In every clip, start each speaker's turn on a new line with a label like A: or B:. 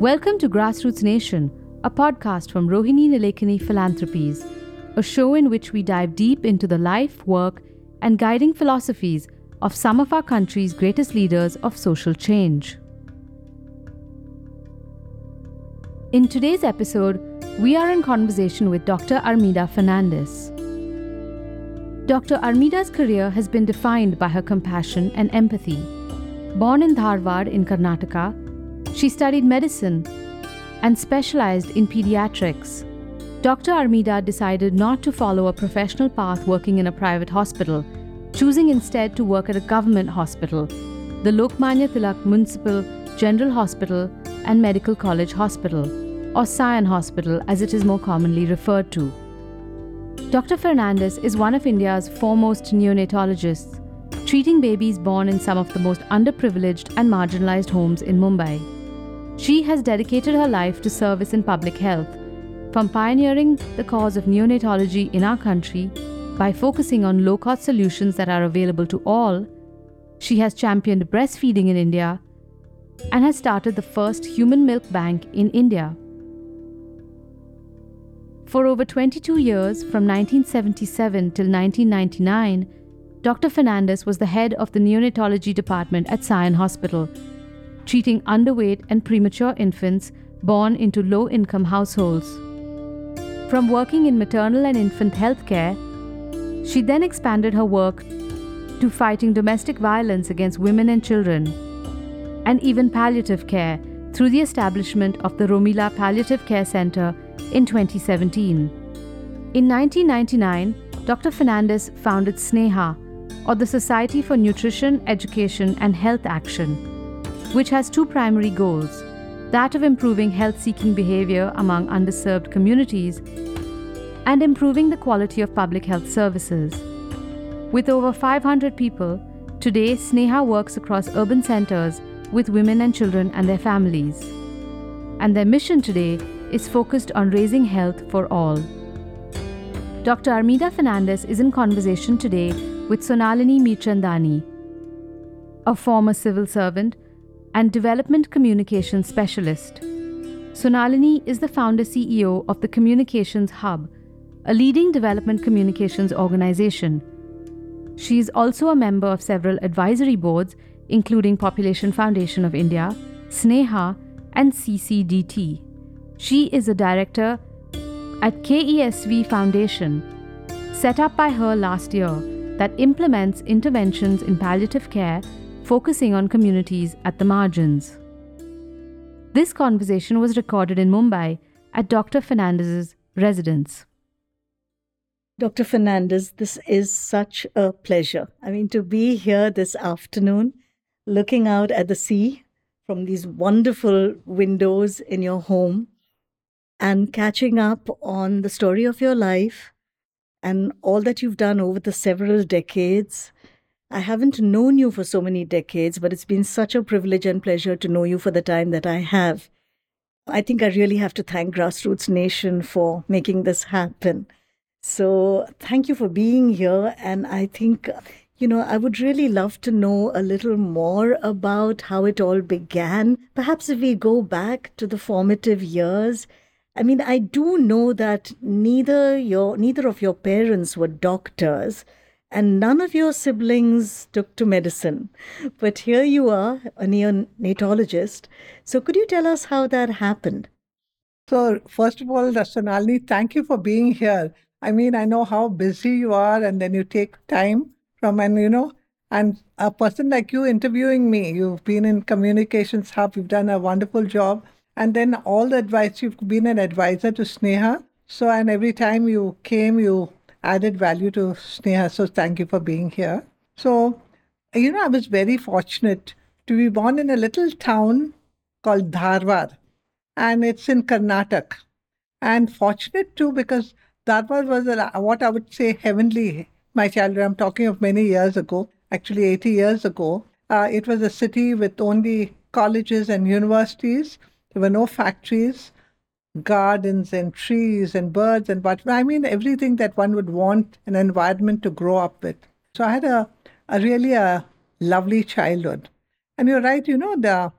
A: Welcome to Grassroots Nation, a podcast from Rohini Nilekani Philanthropies, a show in which we dive deep into the life, work, and guiding philosophies of some of our country's greatest leaders of social change. In today's episode, we are in conversation with Dr. Armida Fernandez. Dr. Armida's career has been defined by her compassion and empathy. Born in Dharwad in Karnataka, she studied medicine and specialized in pediatrics. Dr. Armida decided not to follow a professional path working in a private hospital, choosing instead to work at a government hospital, the Lokmanya Tilak Municipal General Hospital and Medical College Hospital, or Sion Hospital as it is more commonly referred to. Dr. Fernandez is one of India's foremost neonatologists, treating babies born in some of the most underprivileged and marginalized homes in Mumbai. She has dedicated her life to service in public health, from pioneering the cause of neonatology in our country by focusing on low cost solutions that are available to all. She has championed breastfeeding in India and has started the first human milk bank in India. For over 22 years, from 1977 till 1999, Dr. Fernandez was the head of the neonatology department at Sion Hospital, treating underweight and premature infants born into low income households. From working in maternal and infant health care, she then expanded her work to fighting domestic violence against women and children, and even palliative care through the establishment of the Romila Palliative Care Center in 2017. In 1999, Dr. Fernandez founded SNEHA, or the Society for Nutrition, Education and Health Action, which has two primary goals that of improving health seeking behavior among underserved communities and improving the quality of public health services. With over 500 people, today SNEHA works across urban centers with women and children and their families. And their mission today is focused on raising health for all. Dr. Armida Fernandez is in conversation today with Sonalini Mirchandani, a former civil servant and development communications specialist. Sonalini is the founder CEO of the Communications Hub, a leading development communications organization. She is also a member of several advisory boards, including Population Foundation of India, SNEHA, and CCDT. She is a director at KESV Foundation, set up by her last year, that implements interventions in palliative care focusing on communities at the margins. This conversation was recorded in Mumbai at Dr. Fernandez's residence.
B: Dr. Fernandez, this is such a pleasure. I mean, to be here this afternoon, looking out at the sea from these wonderful windows in your home and catching up on the story of your life and all that you've done over the several decades. I haven't known you for so many decades, but it's been such a privilege and pleasure to know you for the time that I have. I think I really have to thank Grassroots Nation for making this happen. So, thank you for being here. And I think, you know, I would really love to know a little more about how it all began. Perhaps if we go back to the formative years I mean, I do know that neither your neither of your parents were doctors, and none of your siblings took to medicine. But here you are, a neonatologist. So could you tell us how that happened?
C: So first of all, Sonalini, thank you for being here. I mean, I know how busy you are, and then you take time from and you know, and a person like you interviewing me. You've been in communications hub. You've done a wonderful job and then all the advice, you've been an advisor to Sneha. So, and every time you came, you added value to Sneha. So, thank you for being here. So, you know, I was very fortunate to be born in a little town called Dharwad, and it's in Karnataka. And fortunate too, because Dharwad was a, what I would say heavenly, my childhood. I'm talking of many years ago, actually 80 years ago. Uh, it was a city with only colleges and universities there were no factories, gardens and trees and birds and but I mean everything that one would want an environment to grow up with. So I had a, a really a lovely childhood. And you're right, you know, the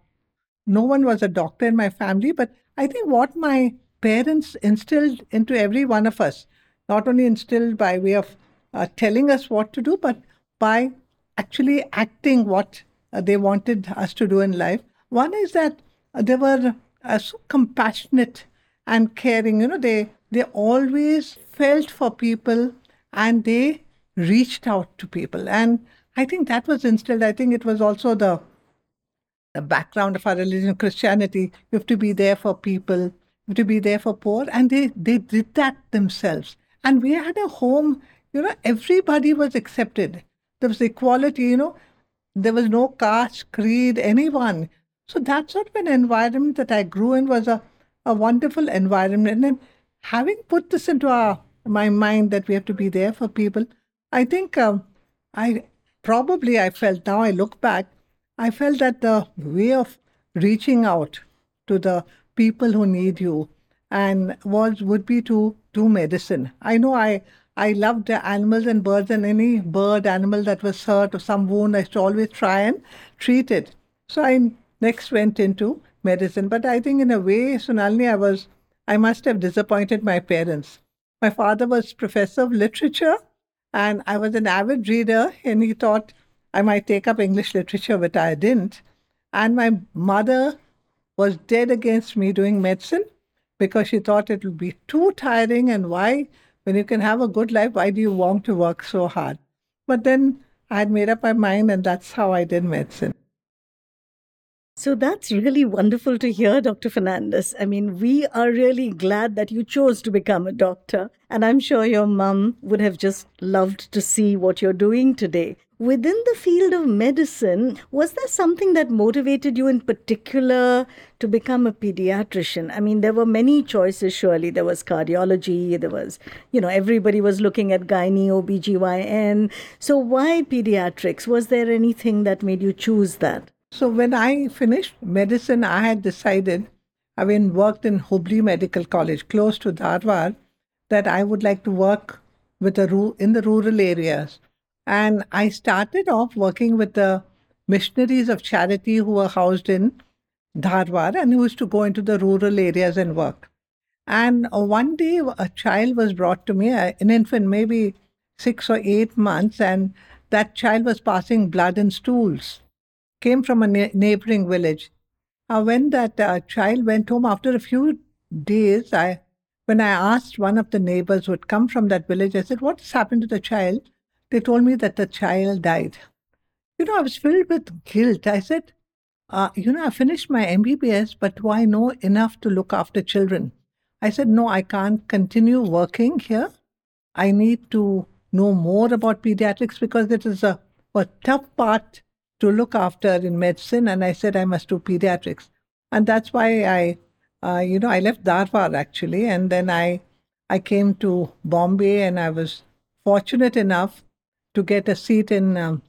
C: no one was a doctor in my family, but I think what my parents instilled into every one of us, not only instilled by way of uh, telling us what to do, but by actually acting what uh, they wanted us to do in life. One is that uh, they were so compassionate and caring. You know, they they always felt for people and they reached out to people. And I think that was instilled. I think it was also the the background of our religion, Christianity. You have to be there for people, you have to be there for poor. And they, they did that themselves. And we had a home, you know, everybody was accepted. There was equality, you know, there was no caste, creed, anyone. So that sort of an environment that I grew in was a, a wonderful environment. And having put this into our my mind that we have to be there for people, I think um, I probably I felt now I look back I felt that the way of reaching out to the people who need you and was would be to do medicine. I know I I loved the animals and birds and any bird animal that was hurt or some wound I used to always try and treat it. So I next went into medicine. But I think in a way, Sonalini, I was I must have disappointed my parents. My father was professor of literature and I was an avid reader and he thought I might take up English literature, but I didn't. And my mother was dead against me doing medicine because she thought it would be too tiring. And why, when you can have a good life, why do you want to work so hard? But then I had made up my mind, and that's how I did medicine.
B: So that's really wonderful to hear, Dr. Fernandez. I mean, we are really glad that you chose to become a doctor. And I'm sure your mum would have just loved to see what you're doing today. Within the field of medicine, was there something that motivated you in particular to become a pediatrician? I mean, there were many choices, surely. There was cardiology, there was, you know, everybody was looking at gynae, OBGYN. So why pediatrics? Was there anything that made you choose that?
C: So when I finished medicine, I had decided, having worked in Hubli Medical College, close to Dharwad, that I would like to work with the in the rural areas. And I started off working with the missionaries of charity who were housed in Dharwad and who used to go into the rural areas and work. And uh, one day, a child was brought to me, uh, an infant, maybe six or eight months, and that child was passing blood and stools came from a na- neighboring village. Uh, when that uh, child went home after a few days, I when I asked one of the neighbors who had come from that village, I said, "What has happened to the child?" They told me that the child died. You know, I was filled with guilt. I said, uh, "You know, I finished my MBBS, but do I know enough to look after children?" I said, "No, I can't continue working here. I need to know more about pediatrics because it is a, a tough part to look after in medicine, and I said I must do pediatrics, and that's why I, uh, you know, I left Dharwad actually, and then I, I came to Bombay, and I was fortunate enough to get a seat in um,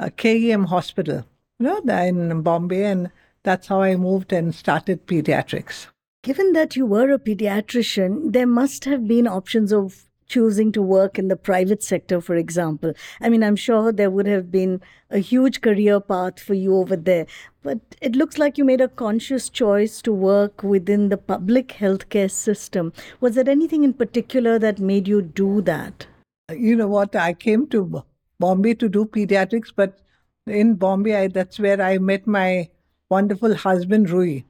C: a KEM hospital, you know, in Bombay, and that's how I moved and started pediatrics.
B: Given that you were a pediatrician, there must have been options of choosing to work in the private sector, for example. I mean, I'm sure there would have been a huge career path for you over there, but it looks like you made a conscious choice to work within the public healthcare system. Was there anything in particular that made you do that?
C: You know what? I came to Bombay to do pediatrics, but in Bombay, I, that's where I met my wonderful husband, Rui.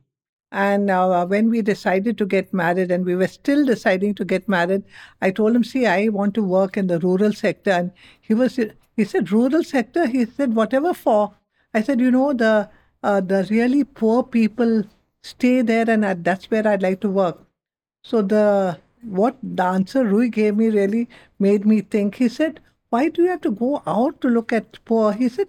C: And uh, when we decided to get married, and we were still deciding to get married, I told him, "See, I want to work in the rural sector." And he was, he said, "Rural sector?" He said, "Whatever for." I said, "You know, the uh, the really poor people stay there, and that's where I'd like to work." So the what the answer Rui gave me really made me think. He said, "Why do you have to go out to look at poor?" He said,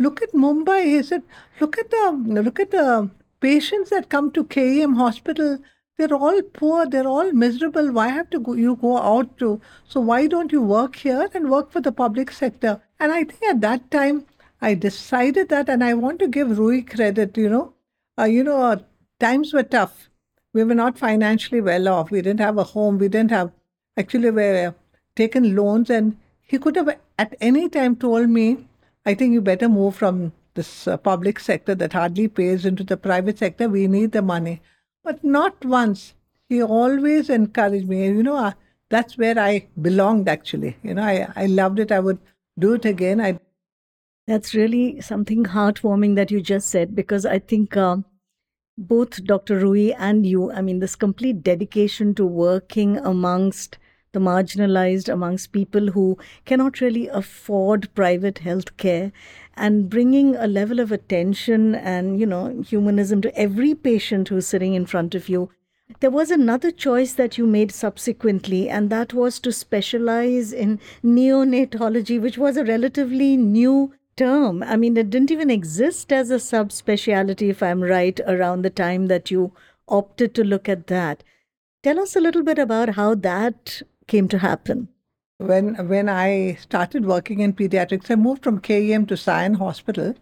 C: "Look at Mumbai." He said, "Look at the look at the." Patients that come to KEM hospital, they're all poor, they're all miserable. Why have to go, you go out to? So why don't you work here and work for the public sector? And I think at that time, I decided that, and I want to give Rui credit. You know, uh, you know, uh, times were tough. We were not financially well off. We didn't have a home. We didn't have. Actually, we were taken loans, and he could have at any time told me, "I think you better move from this uh, public sector that hardly pays into the private sector. We need the money. But not once. He always encouraged me. You know, uh, that's where I belonged actually. You know, I, I loved it. I would do it again. I
B: That's really something heartwarming that you just said because I think um, both Dr. Rui and you, I mean, this complete dedication to working amongst the marginalized, amongst people who cannot really afford private health care, and bringing a level of attention and, you know, humanism to every patient who's sitting in front of you. There was another choice that you made subsequently, and that was to specialize in neonatology, which was a relatively new term. I mean, it didn't even exist as a subspecialty, if I'm right, around the time that you opted to look at that. Tell us a little bit about how that came to happen.
C: When when I started working in pediatrics, I moved from KEM to Sion Hospital,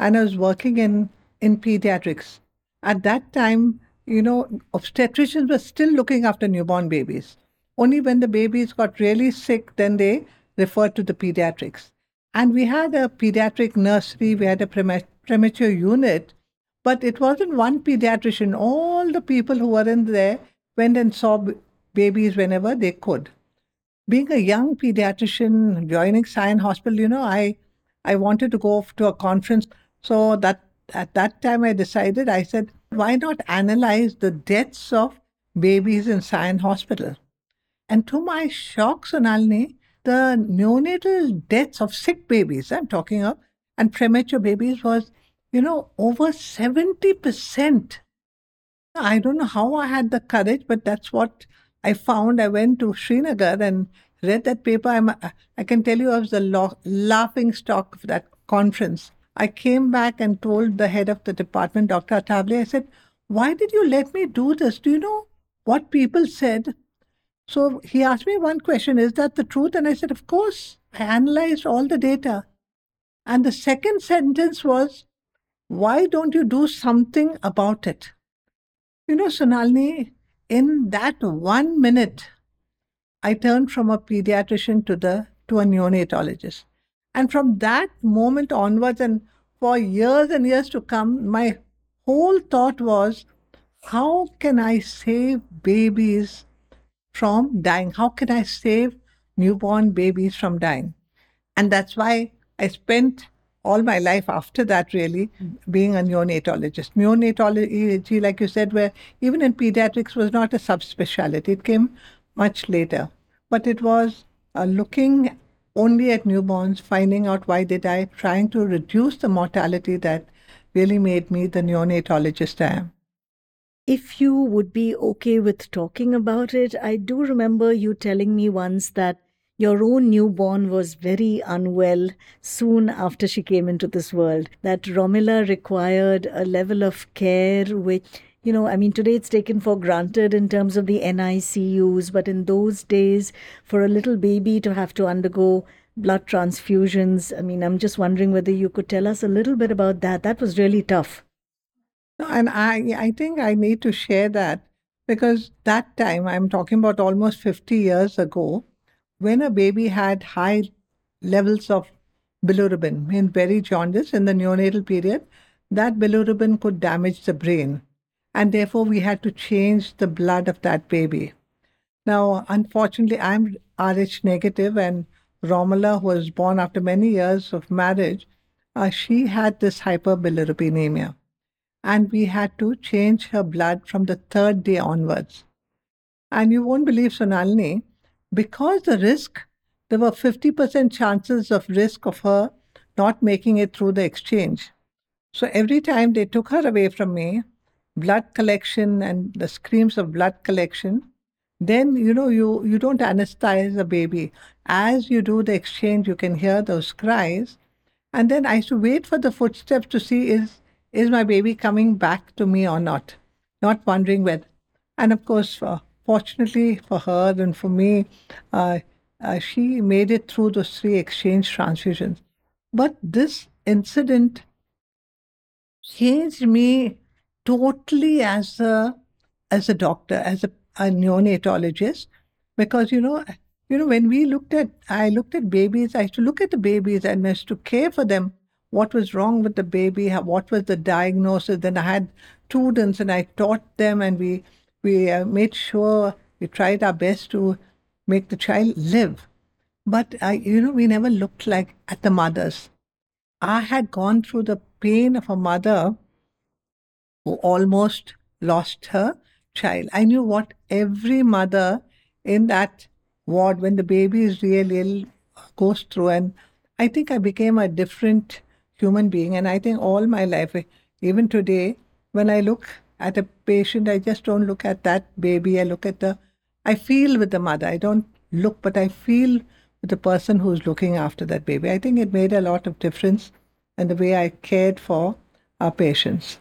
C: and I was working in in pediatrics. At that time, you know, obstetricians were still looking after newborn babies. Only when the babies got really sick, then they referred to the pediatrics. And we had a pediatric nursery, we had a prema- premature unit, but it wasn't one pediatrician. All the people who were in there went and saw babies whenever they could. Being a young pediatrician, joining Sion Hospital, you know, I I wanted to go to a conference. So that at that time I decided, I said, why not analyze the deaths of babies in Sion Hospital? And to my shock, Sonalini, the neonatal deaths of sick babies, I'm talking of, and premature babies was, you know, over 70%. I don't know how I had the courage, but that's what I found. I went to Srinagar and read that paper. I'm, uh, I can tell you I was the lo- laughing stock of that conference. I came back and told the head of the department, Dr. Athavale, I said, why did you let me do this? Do you know what people said? So he asked me one question, is that the truth? And I said, of course. I analyzed all the data. And the second sentence was, why don't you do something about it? You know, Sonalini, in that one minute, I turned from a pediatrician to the to a neonatologist. And from that moment onwards, and for years and years to come, my whole thought was, how can I save babies from dying? How can I save newborn babies from dying? And that's why I spent all my life after that really being a neonatologist. Neonatology, like you said, where even in pediatrics was not a subspecialty. It came much later. But it was uh, looking only at newborns, finding out why they die, trying to reduce the mortality that really made me the neonatologist I am.
B: If you would be okay with talking about it, I do remember you telling me once that your own newborn was very unwell soon after she came into this world, that Romila required a level of care which you know, I mean, today it's taken for granted in terms of the NICUs, but in those days, for a little baby to have to undergo blood transfusions, I mean, I'm just wondering whether you could tell us a little bit about that. That was really tough.
C: No, and I, I think I need to share that because that time, I'm talking about almost 50 years ago, when a baby had high levels of bilirubin in very jaundice in the neonatal period, that bilirubin could damage the brain. And therefore, we had to change the blood of that baby. Now, unfortunately, I'm Rh negative, and Romila, who was born after many years of marriage, uh, she had this hyperbilirubinemia. And we had to change her blood from the third day onwards. And you won't believe, Sonalini, because the risk, there were 50% chances of risk of her not making it through the exchange. So every time they took her away from me, blood collection and the screams of blood collection, then you know you you don't anesthetize a baby. As you do the exchange, you can hear those cries, and then I used to wait for the footsteps to see is is my baby coming back to me or not, not wondering whether. And of course, uh, fortunately for her and for me, uh, uh, she made it through those three exchange transfusions. But this incident changed me totally as a as a doctor, as a, a neonatologist, because you know, you know, when we looked at, I looked at babies. I used to look at the babies and I used to care for them. what was wrong with the baby, what was the diagnosis. Then I had students and I taught them, and we we uh, made sure we tried our best to make the child live. But I, you know, we never looked like at the mothers. I had gone through the pain of a mother who almost lost her child. I knew what every mother in that ward, when the baby is really ill, goes through. And I think I became a different human being. And I think all my life, even today, when I look at a patient, I just don't look at that baby. I look at the, I feel with the mother. I don't look, but I feel with the person who's looking after that baby. I think it made a lot of difference in the way I cared for our patients.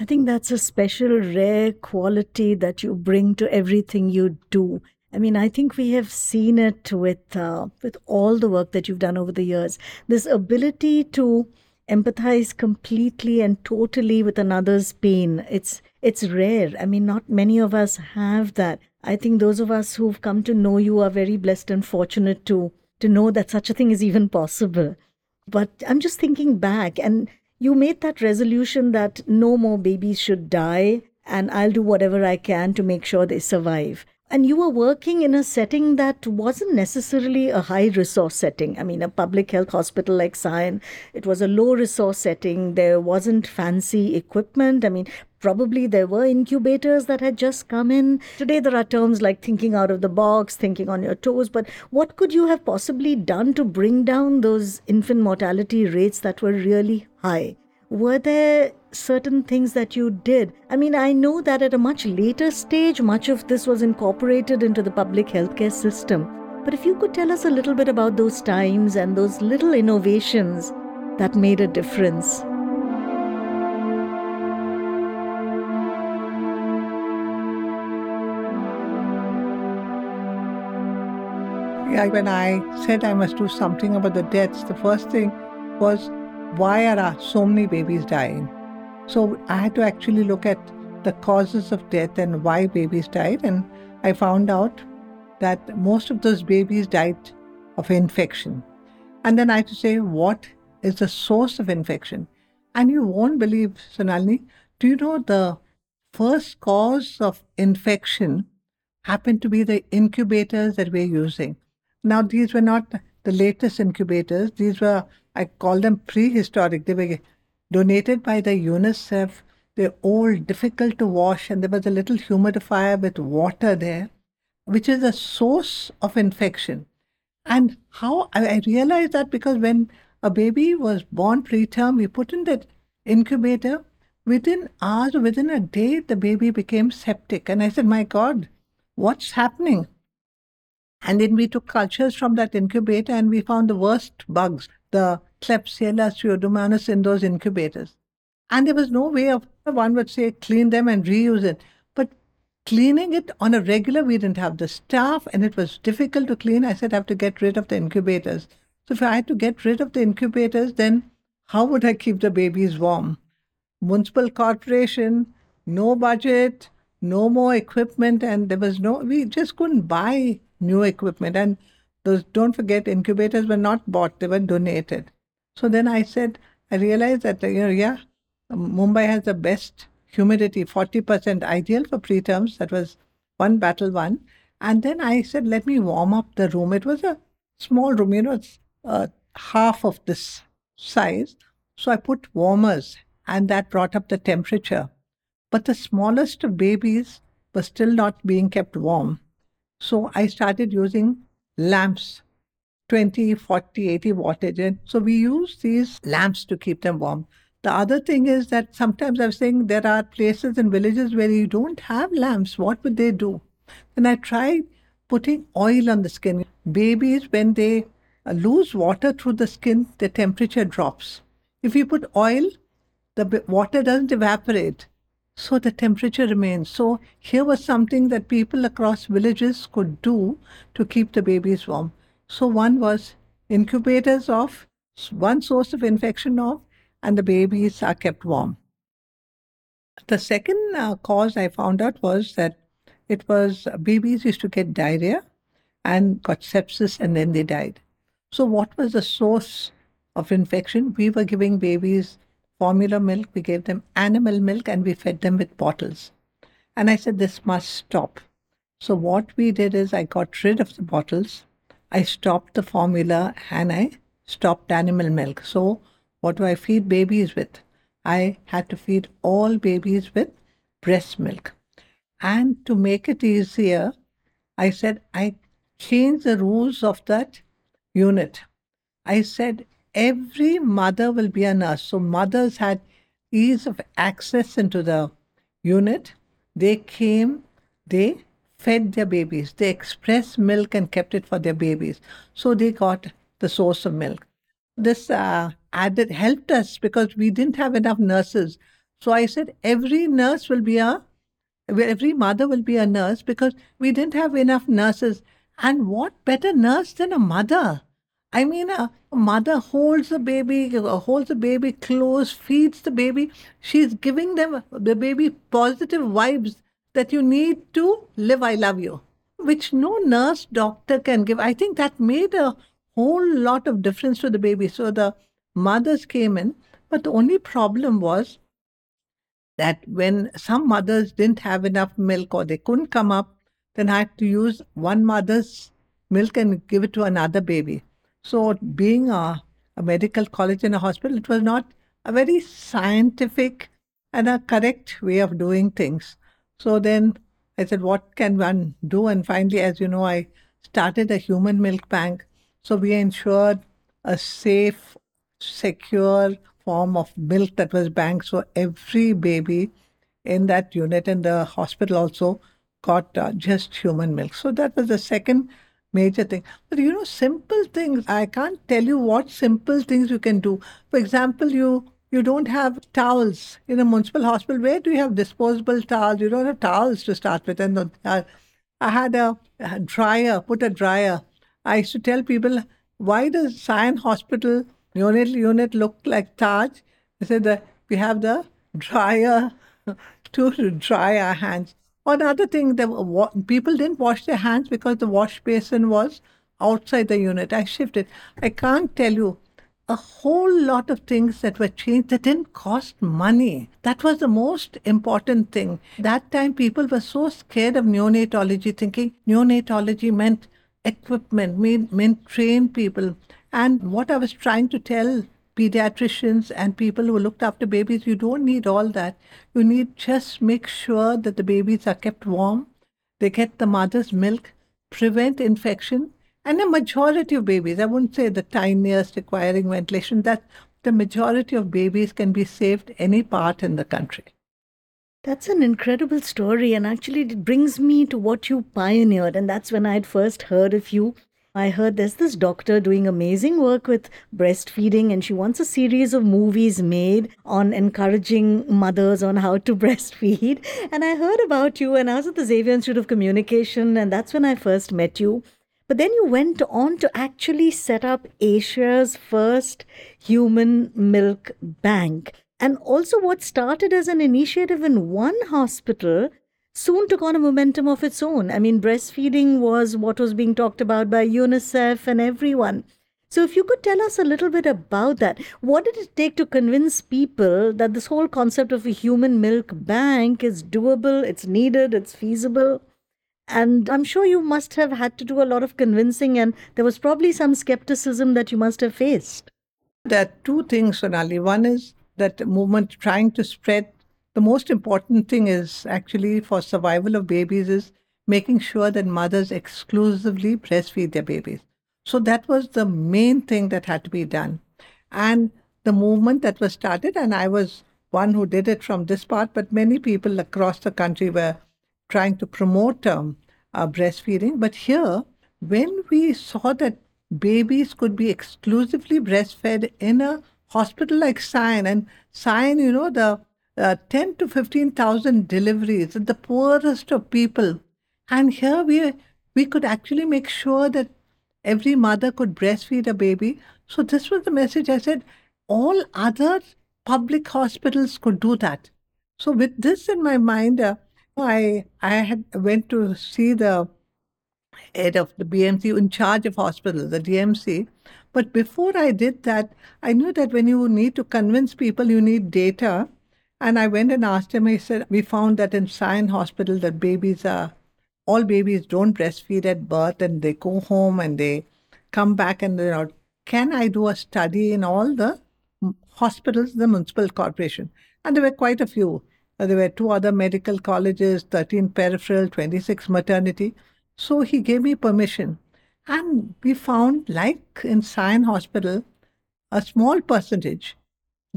B: I think that's a special, rare quality that you bring to everything you do. I mean, I think we have seen it with uh, with all the work that you've done over the years. This ability to empathize completely and totally with another's pain. It's it's rare. I mean, not many of us have that. I think those of us who've come to know you are very blessed and fortunate to to know that such a thing is even possible. But I'm just thinking back, and you made that resolution that no more babies should die, and I'll do whatever I can to make sure they survive and you were working in a setting that wasn't necessarily a high resource setting. I mean, a public health hospital like Sion, it was a low resource setting. There wasn't fancy equipment. I mean, probably there were incubators that had just come in. Today, there are terms like thinking out of the box, thinking on your toes. But what could you have possibly done to bring down those infant mortality rates that were really high? Were there certain things that you did. I mean, I know that at a much later stage, much of this was incorporated into the public healthcare system. But if you could tell us a little bit about those times and those little innovations that made a difference.
C: When I said I must do something about the deaths, the first thing was why are so many babies dying? So I had to actually look at the causes of death and why babies died. And I found out that most of those babies died of infection. And then I had to say, what is the source of infection? And you won't believe, Sonalini, do you know the first cause of infection happened to be the incubators that we're using? Now, these were not the latest incubators. These were, I call them prehistoric. They were donated by the UNICEF. They're old, difficult to wash, and there was a little humidifier with water there, which is a source of infection. And how I realized that because when a baby was born preterm, we put in that incubator. Within hours, within a day, the baby became septic. And I said, My God, what's happening? And then we took cultures from that incubator and we found the worst bugs, the Klebsiella pseudomonas in those incubators. And there was no way of, one would say, clean them and reuse it. But cleaning it on a regular, we didn't have the staff and it was difficult to clean. I said, I have to get rid of the incubators. So if I had to get rid of the incubators, then how would I keep the babies warm? Municipal corporation, no budget, no more equipment, and there was no, we just couldn't buy new equipment. And those, don't forget, incubators were not bought, they were donated. So then I said, I realized that, you know, yeah, Mumbai has the best humidity, 40% ideal for preterms. That was one battle one. And then I said, let me warm up the room. It was a small room, you know, it's uh, half of this size. So I put warmers and that brought up the temperature. But the smallest of babies were still not being kept warm. So I started using lamps 20, 40, 80 wattage. And so we use these lamps to keep them warm. The other thing is that sometimes I was saying there are places and villages where you don't have lamps. What would they do? And I tried putting oil on the skin. Babies, when they uh, lose water through the skin, the temperature drops. If you put oil, the water doesn't evaporate. So the temperature remains. So here was something that people across villages could do to keep the babies warm. So one was incubators of one source of infection of, and the babies are kept warm. The second uh, cause I found out was that it was uh, babies used to get diarrhea and got sepsis and then they died. So what was the source of infection, we were giving babies formula milk, we gave them animal milk, and we fed them with bottles. And I said, this must stop. So what we did is I got rid of the bottles, I stopped the formula, and I stopped animal milk. So what do I feed babies with? I had to feed all babies with breast milk. And to make it easier, I said I changed the rules of that unit. I said every mother will be a nurse. So mothers had ease of access into the unit. They came, they fed their babies. They expressed milk and kept it for their babies. So they got the source of milk. This uh, added helped us because we didn't have enough nurses. So I said every nurse will be a every mother will be a nurse because we didn't have enough nurses. And what better nurse than a mother? I mean, a, mother holds the baby, holds the baby close, feeds the baby. She's giving them the baby positive vibes that you need to live. I love you, which no nurse doctor can give. I think that made a whole lot of difference to the baby. So the mothers came in, but the only problem was that when some mothers didn't have enough milk or they couldn't come up, then I had to use one mother's milk and give it to another baby. So, being a, a medical college and a hospital, it was not a very scientific and a correct way of doing things. So then I said, what can one do? And finally, as you know, I started a human milk bank. So we ensured a safe, secure, form of milk that was banked. So every baby in that unit in the hospital also got uh, just human milk. So that was the second major thing. But you know, simple things, I can't tell you what simple things you can do. For example, you you don't have towels in a municipal hospital. Where do you have disposable towels? You don't have towels to start with. And uh, I had a, dryer, put a dryer. I used to tell people, why does Sion Hospital unit unit looked like Taj. I said that we have the dryer to dry our hands. Another thing, the people didn't wash their hands because the wash basin was outside the unit. I shifted. I can't tell you a whole lot of things that were changed that didn't cost money. That was the most important thing. That time, people were so scared of neonatology, thinking neonatology meant equipment, meant, meant trained people. And what I was trying to tell pediatricians and people who looked after babies, you don't need all that. You need just make sure that the babies are kept warm, they get the mother's milk, prevent infection, and a majority of babies, I wouldn't say the tiniest requiring ventilation, that the majority of babies can be saved any part in the country.
B: That's an incredible story, and actually, it brings me to what you pioneered. And that's when I had first heard of you I heard there's this doctor doing amazing work with breastfeeding, and she wants a series of movies made on encouraging mothers on how to breastfeed. And I heard about you, and I was at the Xavier Institute of Communication, and that's when I first met you. But then you went on to actually set up Asia's first human milk bank. And also, what started as an initiative in one hospital soon took on a momentum of its own. I mean, breastfeeding was what was being talked about by UNICEF and everyone. So, if you could tell us a little bit about that, what did it take to convince people that this whole concept of a human milk bank is doable, it's needed, it's feasible? And I'm sure you must have had to do a lot of convincing, and there was probably some skepticism that you must have faced.
C: There are two things, Sonali. One is that movement trying to spread the most important thing is actually for survival of babies is making sure that mothers exclusively breastfeed their babies. So that was the main thing that had to be done. And the movement that was started, and I was one who did it from this part, but many people across the country were trying to promote um, uh, breastfeeding. But here, when we saw that babies could be exclusively breastfed in a hospital like Sion, and Sion, you know, the uh, 10 to 15,000 deliveries, the poorest of people. And here we, we could actually make sure that every mother could breastfeed a baby. So this was the message I said, all other public hospitals could do that. So with this in my mind, uh, I I had went to see the head of the BMC in charge of hospitals, the DMC. But before I did that, I knew that when you need to convince people, you need data. And I went and asked him, he said, we found that in Sion Hospital that babies are, all babies don't breastfeed at birth and they go home and they come back and they're. Can I do a study in all the hospitals, the municipal corporation? And there were quite a few. There were two other medical colleges, 13 peripheral, 26 maternity. So he gave me permission. And we found, like in Sion Hospital, a small percentage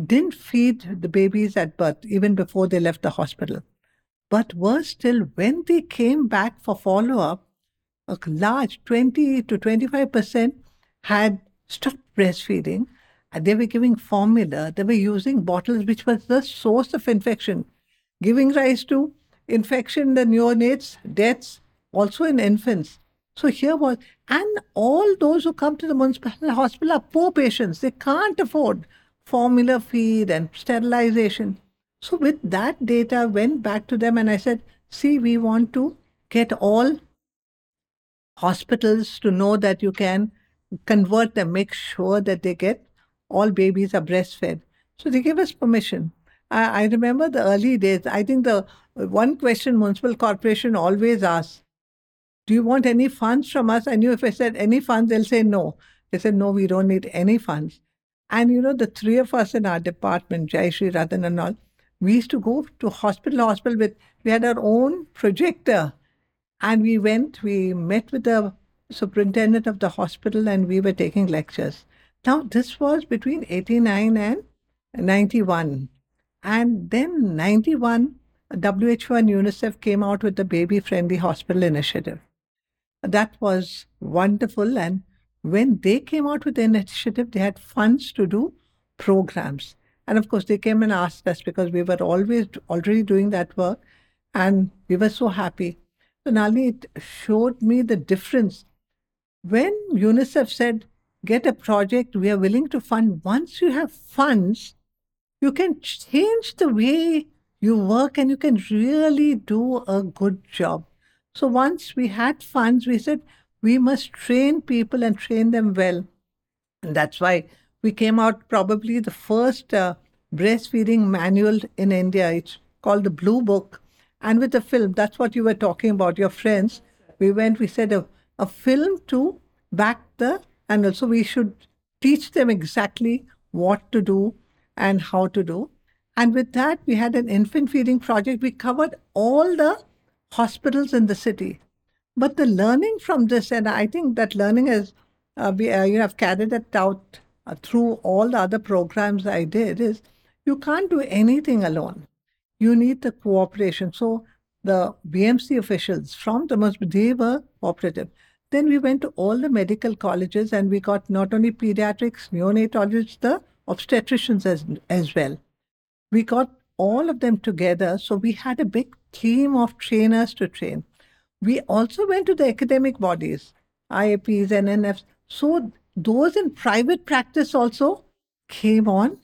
C: didn't feed the babies at birth, even before they left the hospital. But worse still, when they came back for follow up, a large 20 to 25% had stopped breastfeeding. And they were giving formula, they were using bottles, which was the source of infection, giving rise to infection in the neonates, deaths, also in infants. So here was, and all those who come to the municipal hospital are poor patients. They can't afford formula feed and sterilization. So with that data, went back to them and I said, see, we want to get all hospitals to know that you can convert them, make sure that they get all babies are breastfed. So they gave us permission. I, I remember the early days. I think the one question municipal corporation always asks, do you want any funds from us? I knew if I said any funds, they'll say no. They said, no, we don't need any funds. And you know, the three of us in our department, Jai Shri Ratan and all, we used to go to hospital, hospital with, we had our own projector. And we went, we met with the superintendent of the hospital and we were taking lectures. Now, this was between 89 and 91. And then 91, WHO and UNICEF came out with the Baby Friendly Hospital Initiative. That was wonderful. And when they came out with the initiative, they had funds to do programs. And of course, they came and asked us because we were always already doing that work. And we were so happy. So, Nali, it showed me the difference. When UNICEF said, get a project, we are willing to fund, once you have funds, you can change the way you work and you can really do a good job. So once we had funds, we said we must train people and train them well. And that's why we came out probably the first uh, breastfeeding manual in India. It's called the Blue Book. And with the film, that's what you were talking about, your friends. We went, we said a, a film to back the, and also we should teach them exactly what to do and how to do. And with that, we had an infant feeding project. We covered all the hospitals in the city. But the learning from this, and I think that learning is, uh, be, uh, you have carried it out uh, through all the other programs I did, is you can't do anything alone. You need the cooperation. So the BMC officials from the they were cooperative. Then we went to all the medical colleges and we got not only pediatrics, neonatologists, the obstetricians as, as well. We got all of them together. So we had a big team of trainers to train. We also went to the academic bodies, IAPs, NNFs. So those in private practice also came on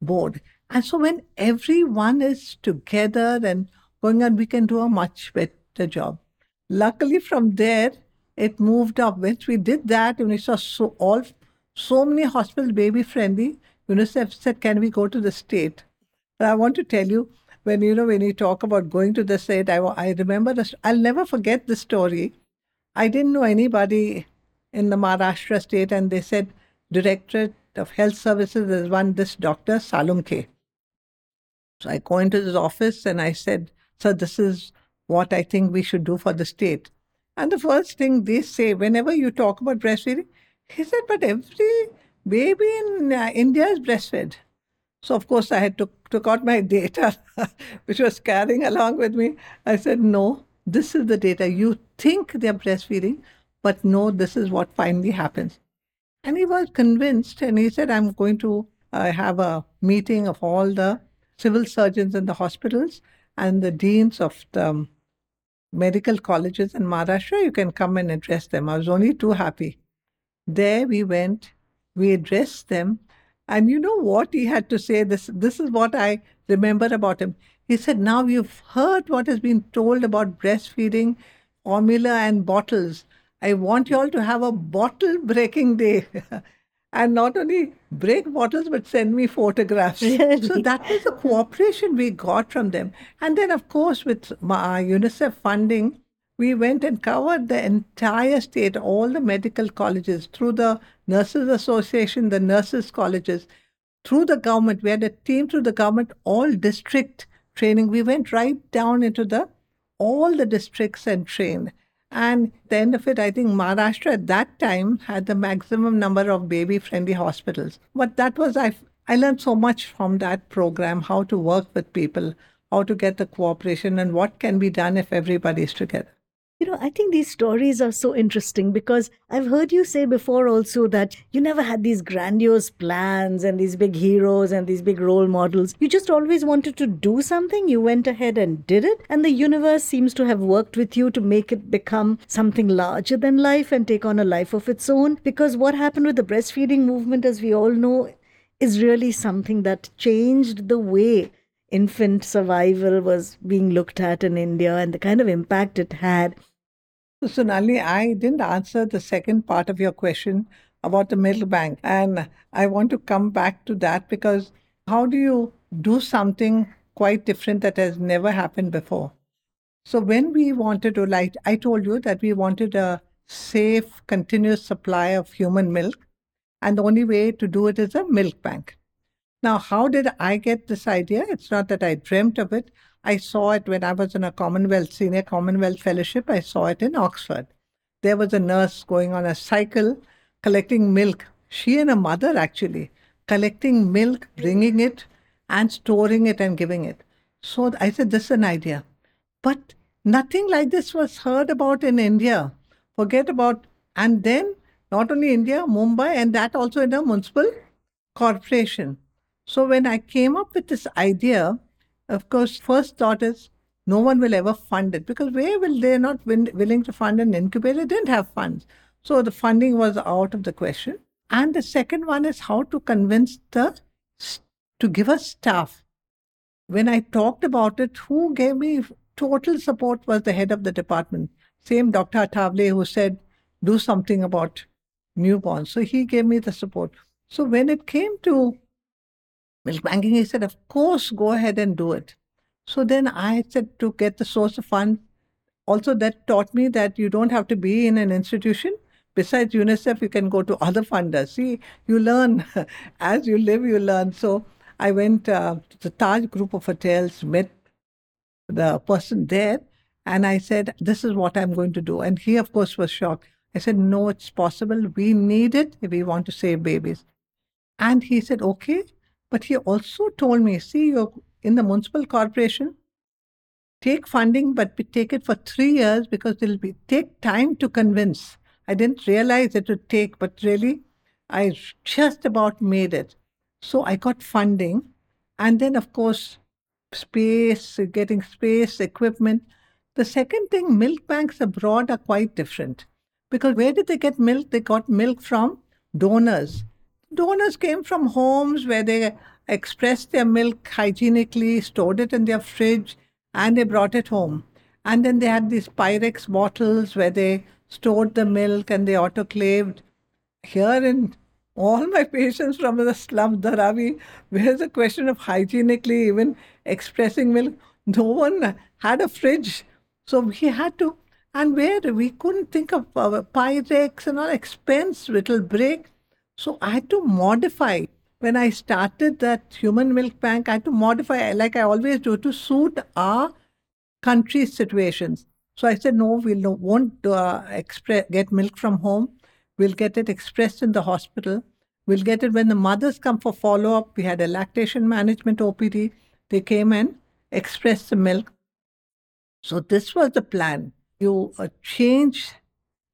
C: board. And so when everyone is together and going on, we can do a much better job. Luckily, from there, it moved up. Once we did that, and we saw so all so many hospitals baby friendly, UNICEF said, "Can we go to the state?" And I want to tell you, when you know when you talk about going to the state, I, I remember this. I'll never forget the story. I didn't know anybody in the Maharashtra state, and they said Directorate of Health Services is one this doctor Salunke. So I go into his office and I said, "Sir, this is what I think we should do for the state." And the first thing they say whenever you talk about breastfeeding, he said, "But every baby in uh, India is breastfed." So of course I had to took out my data, which was carrying along with me. I said, no, this is the data. You think they're breastfeeding, but no, this is what finally happens. And he was convinced, and he said, I'm going to uh, have a meeting of all the civil surgeons in the hospitals and the deans of the um, medical colleges in Maharashtra. You can come and address them. I was only too happy. There we went, we addressed them, and you know what he had to say? This, this is what I remember about him. He said, Now you've heard what has been told about breastfeeding, formula, and bottles. I want you all to have a bottle breaking day. and not only break bottles, but send me photographs.
B: Really?
C: So that was the cooperation we got from them. And then, of course, with my uh, UNICEF funding, we went and covered the entire state, all the medical colleges, through the Nurses Association, the nurses' colleges, through the government. We had a team through the government, all district training. We went right down into the all the districts and trained. And the end of it, I think Maharashtra at that time had the maximum number of baby friendly hospitals. But that was, I, I learned so much from that program how to work with people, how to get the cooperation, and what can be done if everybody's together.
B: You know, I think these stories are so interesting because I've heard you say before also that you never had these grandiose plans and these big heroes and these big role models. You just always wanted to do something. You went ahead and did it. And the universe seems to have worked with you to make it become something larger than life and take on a life of its own. Because what happened with the breastfeeding movement, as we all know, is really something that changed the way infant survival was being looked at in India and the kind of impact it had.
C: So, Sonali, I didn't answer the second part of your question about the milk bank. And I want to come back to that because how do you do something quite different that has never happened before? So, when we wanted to, like I told you, that we wanted a safe, continuous supply of human milk, and the only way to do it is a milk bank. Now, how did I get this idea? It's not that I dreamt of it. I saw it when I was in a Commonwealth, Senior Commonwealth Fellowship. I saw it in Oxford. There was a nurse going on a cycle collecting milk. She and her mother actually collecting milk, bringing it, and storing it and giving it. So I said, This is an idea. But nothing like this was heard about in India. Forget about, and then not only India, Mumbai, and that also in a municipal corporation. So when I came up with this idea, of course, first thought is no one will ever fund it because where will they not win, willing to fund an incubator? Didn't have funds. So the funding was out of the question. And the second one is how to convince the to give us staff. When I talked about it, who gave me total support was the head of the department. Same Dr. Athavale who said, do something about newborns. So he gave me the support. So when it came to milk banking. He said, Of course, go ahead and do it. So then I said to get the source of fund. Also, that taught me that you don't have to be in an institution. Besides UNICEF, you can go to other funders. See, you learn as you live, you learn. So I went uh, to the Taj group of hotels, met the person there, and I said, This is what I'm going to do. And he, of course, was shocked. I said, No, it's possible. We need it if we want to save babies. And he said, Okay, but he also told me, see, you're in the municipal corporation, take funding, but we take it for three years because it'll be take time to convince. I didn't realize it would take, but really, I just about made it. So I got funding, and then of course, space, getting space, equipment. The second thing, milk banks abroad are quite different because where did they get milk? They got milk from donors donors came from homes where they expressed their milk hygienically, stored it in their fridge, and they brought it home. And then they had these Pyrex bottles where they stored the milk and they autoclaved. Here in all my patients from the slum Dharavi, where's the question of hygienically even expressing milk? No one had a fridge. So we had to, and where we couldn't think of uh, Pyrex and all expense, it'll break. So I had to modify. When I started that human milk bank, I had to modify, like I always do, to suit our country's situations. So I said, no, we we'll, won't uh, get milk from home. We'll get it expressed in the hospital. We'll get it when the mothers come for follow up. We had a lactation management OPD. They came and expressed the milk. So this was the plan. You uh, change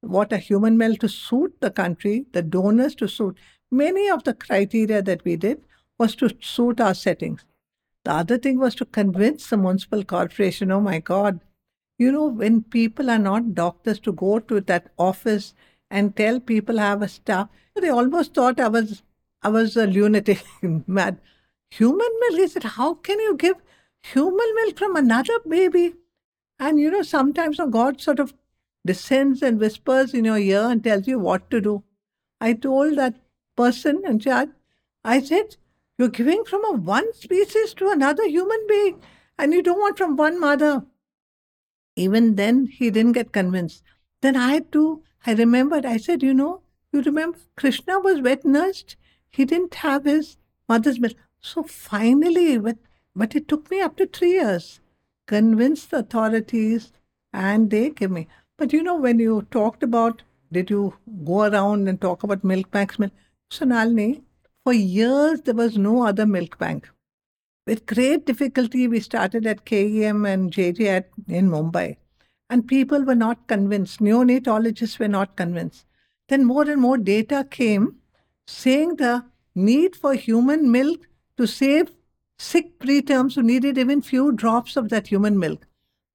C: what a human milk to suit the country, the donors to suit. Many of the criteria that we did was to suit our settings. The other thing was to convince the municipal corporation, oh my God, you know, when people are not doctors to go to that office and tell people I have a staff, they almost thought I was I was a lunatic, mad. Human milk? He said, how can you give human milk from another baby? And you know, sometimes God sort of descends and whispers in your ear and tells you what to do. I told that person in charge, I said, You're giving from a one species to another human being, and you don't want from one mother. Even then, he didn't get convinced. Then I had to, I remembered, I said, You know, you remember Krishna was wet nursed. He didn't have his mother's milk. So finally, but, but it took me up to three years, convinced the authorities, and they gave me. But you know, when you talked about, did you go around and talk about milk banks? Sonalini, for years there was no other milk bank. With great difficulty, we started at KEM and JJ at, in Mumbai. And people were not convinced. Neonatologists were not convinced. Then more and more data came saying the need for human milk to save sick preterms who needed even few drops of that human milk.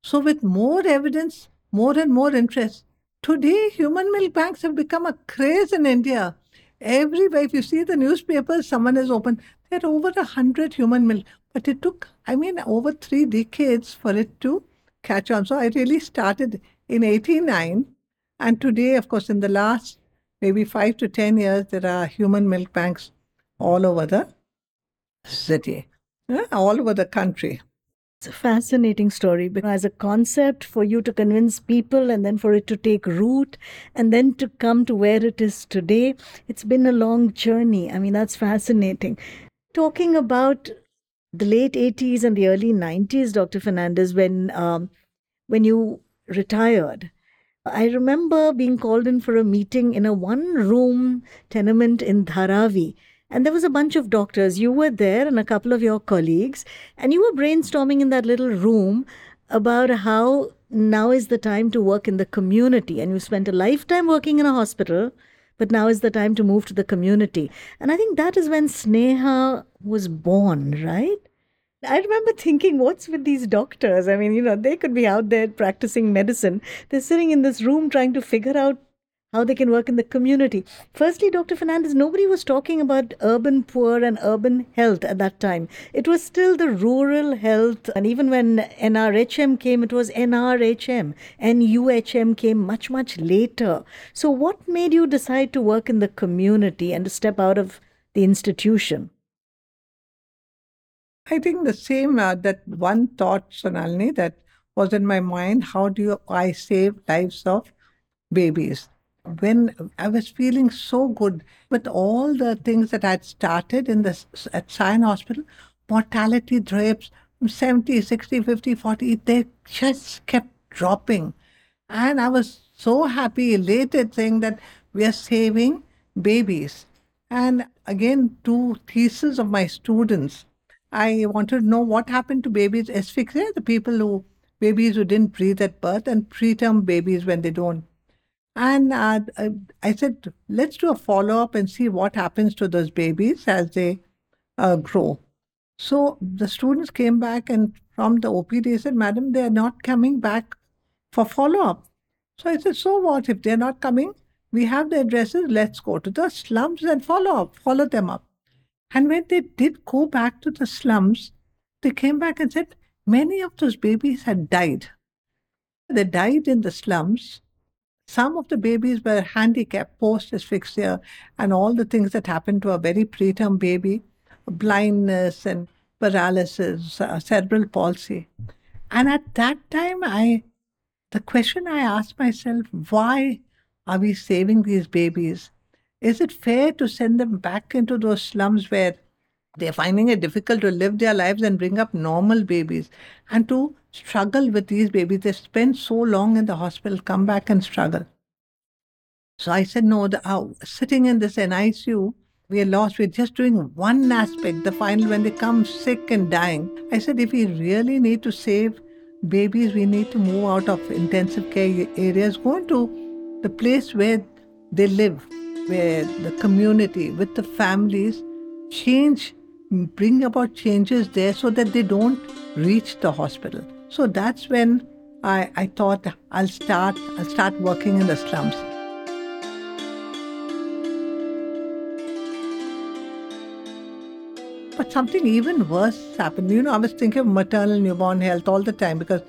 C: So, with more evidence, more and more interest, today human milk banks have become a craze in India. Everywhere, if you see the newspapers, someone has opened, there are over a hundred human milk. But it took, I mean, over three decades for it to catch on. So I really started in 89. And today, of course, in the last maybe five to 10 years, there are human milk banks all over the city, yeah, all over the country.
B: It's a fascinating story because as a concept for you to convince people and then for it to take root and then to come to where it is today, it's been a long journey. I mean, that's fascinating. Talking about the late 80s and the early 90s, Dr. Fernandez, when um, when you retired, I remember being called in for a meeting in a one room tenement in Dharavi and there was a bunch of doctors. You were there and a couple of your colleagues, and you were brainstorming in that little room about how now is the time to work in the community. And you spent a lifetime working in a hospital, but now is the time to move to the community. And I think that is when Sneha was born, right? I remember thinking, what's with these doctors? I mean, you know, they could be out there practicing medicine. They're sitting in this room trying to figure out how they can work in the community. Firstly, Dr. Fernandez, nobody was talking about urban poor and urban health at that time. It was still the rural health. And even when NRHM came, it was NRHM. NUHM came much, much later. So, what made you decide to work in the community and to step out of the institution?
C: I think the same, uh, that one thought, Sonalini, that was in my mind how do you, I save lives of babies? When I was feeling so good with all the things that I'd started in the at Sion Hospital, mortality drips 70, 60, 50, 40, they just kept dropping. And I was so happy, elated, saying that we are saving babies. And again, two theses of my students. I wanted to know what happened to babies asphyxia, the people who, babies who didn't breathe at birth, and preterm babies when they don't and uh, I said, let's do a follow up and see what happens to those babies as they uh, grow. So the students came back and from the OPD said, Madam, they are not coming back for follow up. So I said, So what? If they're not coming, we have the addresses, let's go to the slums and follow up, follow them up. And when they did go back to the slums, they came back and said, Many of those babies had died. They died in the slums some of the babies were handicapped post asphyxia and all the things that happen to a very preterm baby blindness and paralysis, uh, cerebral palsy. And at that time, I the question I asked myself, why are we saving these babies? Is it fair to send them back into those slums where they're finding it difficult to live their lives and bring up normal babies and to struggle with these babies. They spend so long in the hospital, come back and struggle. So I said, no, the, uh, sitting in this NICU, we are lost. We're just doing one aspect, the final, when they come sick and dying. I said, if we really need to save babies, we need to move out of intensive care areas, go into the place where they live, where the community, with the families, change, bring about changes there so that they don't reach the hospital. So that's when I, I thought I'll start I'll start working in the slums. But something even worse happened. You know, I was thinking of maternal newborn health all the time because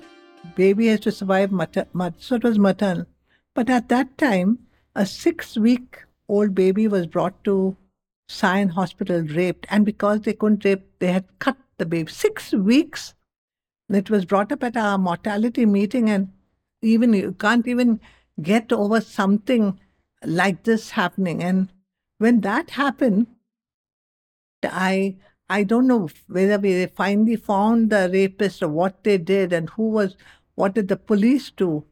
C: baby has to survive mater- so it was maternal. But at that time, a six week old baby was brought to Sion Hospital raped. And because they couldn't rape, they had cut the baby. Six weeks. It was brought up at our mortality meeting, and even you can't even get over something like this happening. And when that happened, I I don't know whether we finally found the rapist or what they did and who was what did the police do.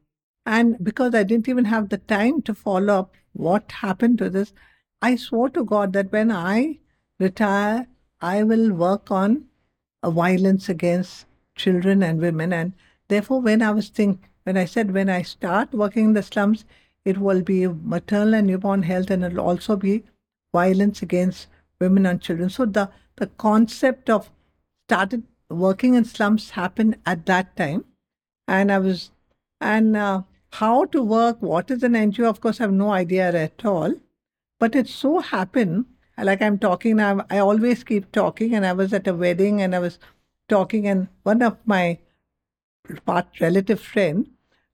C: And because I didn't even have the time to follow up what happened to this, I swore to God that when I retire, I will work on violence against children and women. And therefore, when I was thinking, when I said when I start working in the slums, it will be maternal and newborn health, and it'll also be violence against women and children. So the the concept of started working in slums happened at that time, and I was and uh, how to work, what is an NGO? Of course, I have no idea at all. But it so happened, like I'm talking now, I always keep talking, and I was at a wedding and I was talking, and one of my part relative friend,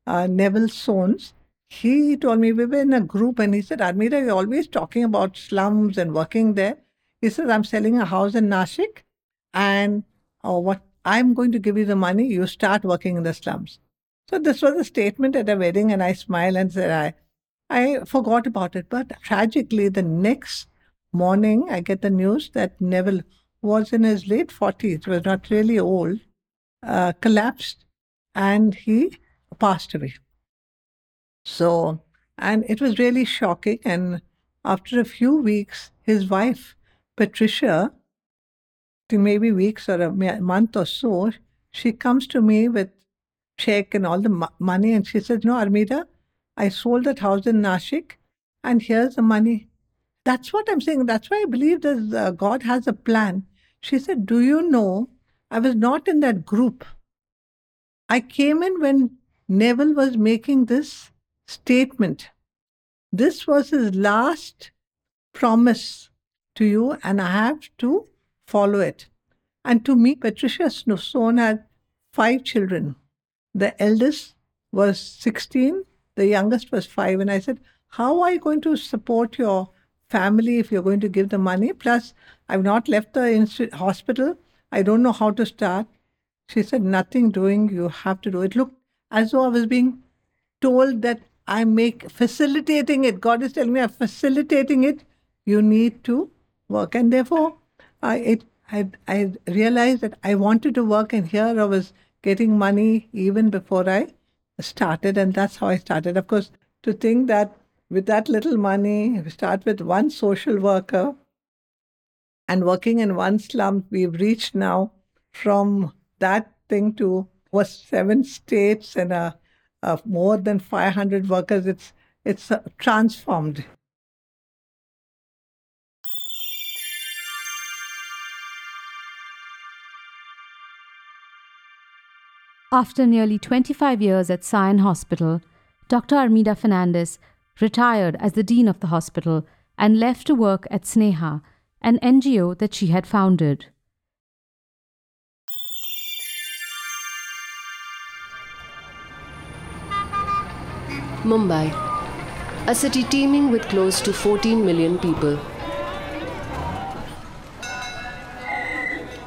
C: uh, Neville Sones, he told me we were in a group and he said, Armida, you're always talking about slums and working there. He says, I'm selling a house in Nashik and oh, what I'm going to give you the money, you start working in the slums. So this was a statement at a wedding and I smiled and said, I I forgot about it. But tragically, the next morning, I get the news that Neville was in his late 40s, was not really old, uh, collapsed, and he passed away. So, and it was really shocking. And after a few weeks, his wife, Patricia, to maybe weeks or a month or so, she comes to me with check and all the money, and she says, "No, Armida, I sold that house in Nashik, and here's the money. That's what I'm saying. That's why I believe that uh, God has a plan. She said, Do you know? I was not in that group. I came in when Neville was making this statement. This was his last promise to you, and I have to follow it. And to me, Patricia Soane had five children. The eldest was 16, the youngest was five. And I said, How are you going to support your family if you're going to give the money? Plus, I've not left the hospital. I don't know how to start. She said, Nothing doing. You have to do it. Look, as though I was being told that I make facilitating it. God is telling me I'm facilitating it. You need to work. And therefore, I, it, I, I realized that I wanted to work, and here I was getting money even before I started, and that's how I started. Of course, to think that with that little money, we start with one social worker and working in one slum, we've reached now from that thing to was seven states and a, a more than 500 workers. It's it's uh, transformed.
A: After nearly 25 years at Sion Hospital, Dr. Armida Fernandez retired as the dean of the hospital and left to work at Sneha, an NGO that she had founded.
D: Mumbai, a city teeming with close to 14 million people.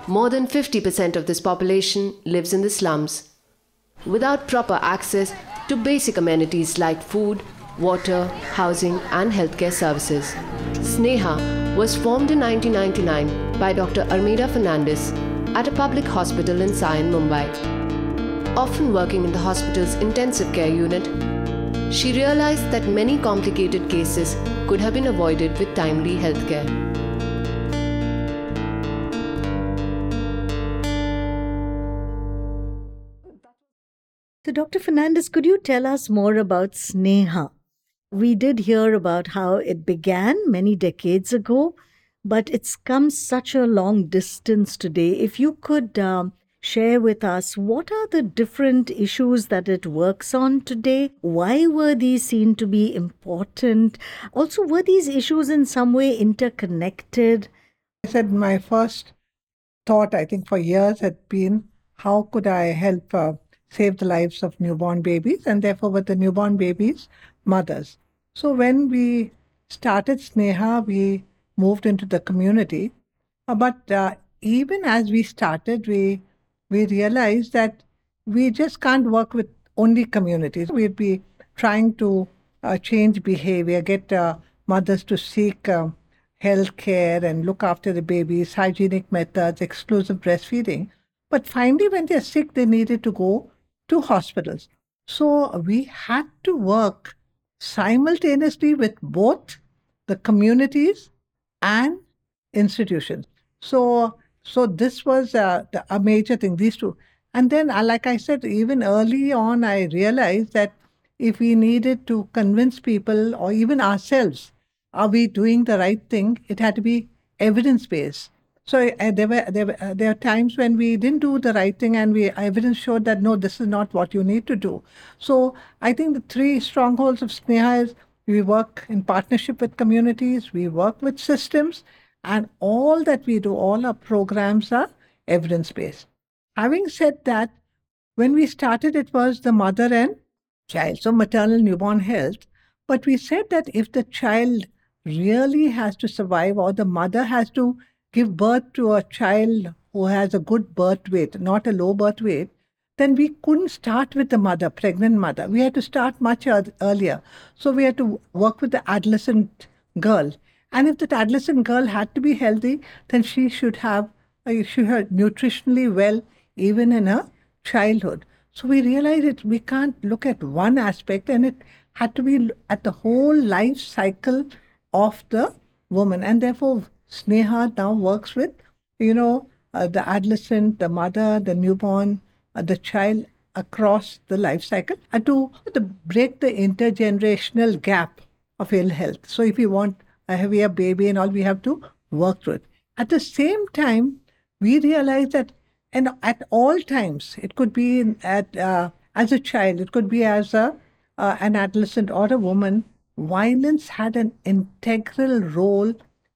D: More than 50% of this population lives in the slums without proper access to basic amenities like food, water, housing, and healthcare services. Sneha was formed in 1999 by Dr. Armida Fernandez at a public hospital in Sion, Mumbai. Often working in the hospital's intensive care unit, she realized that many complicated cases could have been avoided with timely healthcare.
B: So, Dr. Fernandez, could you tell us more about Sneha? We did hear about how it began many decades ago, but it's come such a long distance today. If you could um, share with us what are the different issues that it works on today? Why were these seen to be important? Also, were these issues in some way interconnected?
C: I said my first thought, I think, for years had been how could I help uh, save the lives of newborn babies. And therefore, with the newborn babies, mothers. So when we started Sneha, we moved into the community. Uh, but uh, even as we started, we we realized that we just can't work with only communities. We'd be trying to uh, change behavior, get uh, mothers to seek uh, health care and look after the babies, hygienic methods, exclusive breastfeeding. But finally, when they're sick, they needed to go to hospitals. So we had to work simultaneously with both the communities and institutions. So, so this was uh, a major thing. These two, and then, uh, like I said, even early on, I realized that if we needed to convince people or even ourselves, are we doing the right thing? It had to be evidence based. So uh, there were there were, uh, there are times when we didn't do the right thing, and we evidence showed that no, this is not what you need to do. So I think the three strongholds of Sneha is we work in partnership with communities, we work with systems, and all that we do, all our programs are evidence based. Having said that, when we started, it was the mother and child, so maternal newborn health. But we said that if the child really has to survive, or the mother has to give birth to a child who has a good birth weight, not a low birth weight, then we couldn't start with the mother, pregnant mother. We had to start much earlier. So we had to work with the adolescent girl. And if that adolescent girl had to be healthy, then she should have, uh, she have nutritionally well even in her childhood. So we realized that we can't look at one aspect and it had to be at the whole life cycle of the woman. And therefore, Sneha now works with, you know, uh, the adolescent, the mother, the newborn, uh, the child across the life cycle and to, to break the intergenerational gap of ill health. So if you want a heavier baby and all, we have to work through it. At the same time, we realize that and at all times, it could be at uh, as a child, it could be as a uh, an adolescent or a woman. Violence had an integral role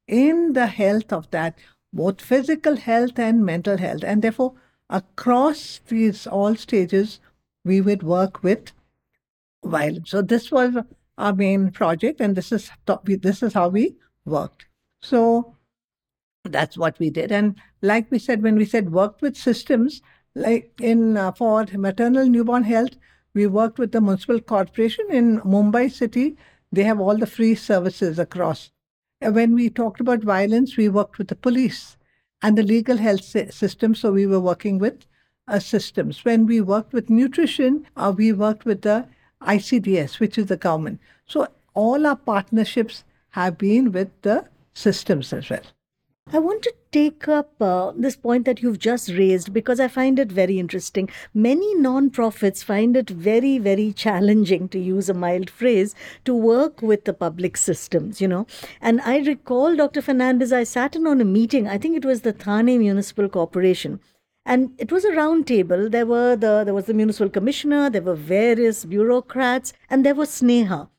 C: in the health of that, both physical health and mental health. And therefore, across these all stages, we would work with violence. So this was our main project, and this is this is how we worked. So that's what we did. And like we said, when we said worked with systems, like in uh, for maternal newborn health, we worked with the municipal corporation in Mumbai city. They have all the free services across when we talked about violence, we worked with the police and the legal health system. So we were working with uh, systems. When we worked with nutrition, uh, we worked with the ICDS, which is the government. So all our partnerships have been with the systems as well.
B: I want to take up uh, this point that you've just raised because I find it very interesting. Many non-profits find it very, very challenging, to use a mild phrase, to work with the public systems, you know. And I recall, Dr. Fernandez, I sat in on a meeting, I think it was the Thane Municipal Corporation. And it was a round table. There were the there was the municipal commissioner, there were various bureaucrats, and there was Sneha.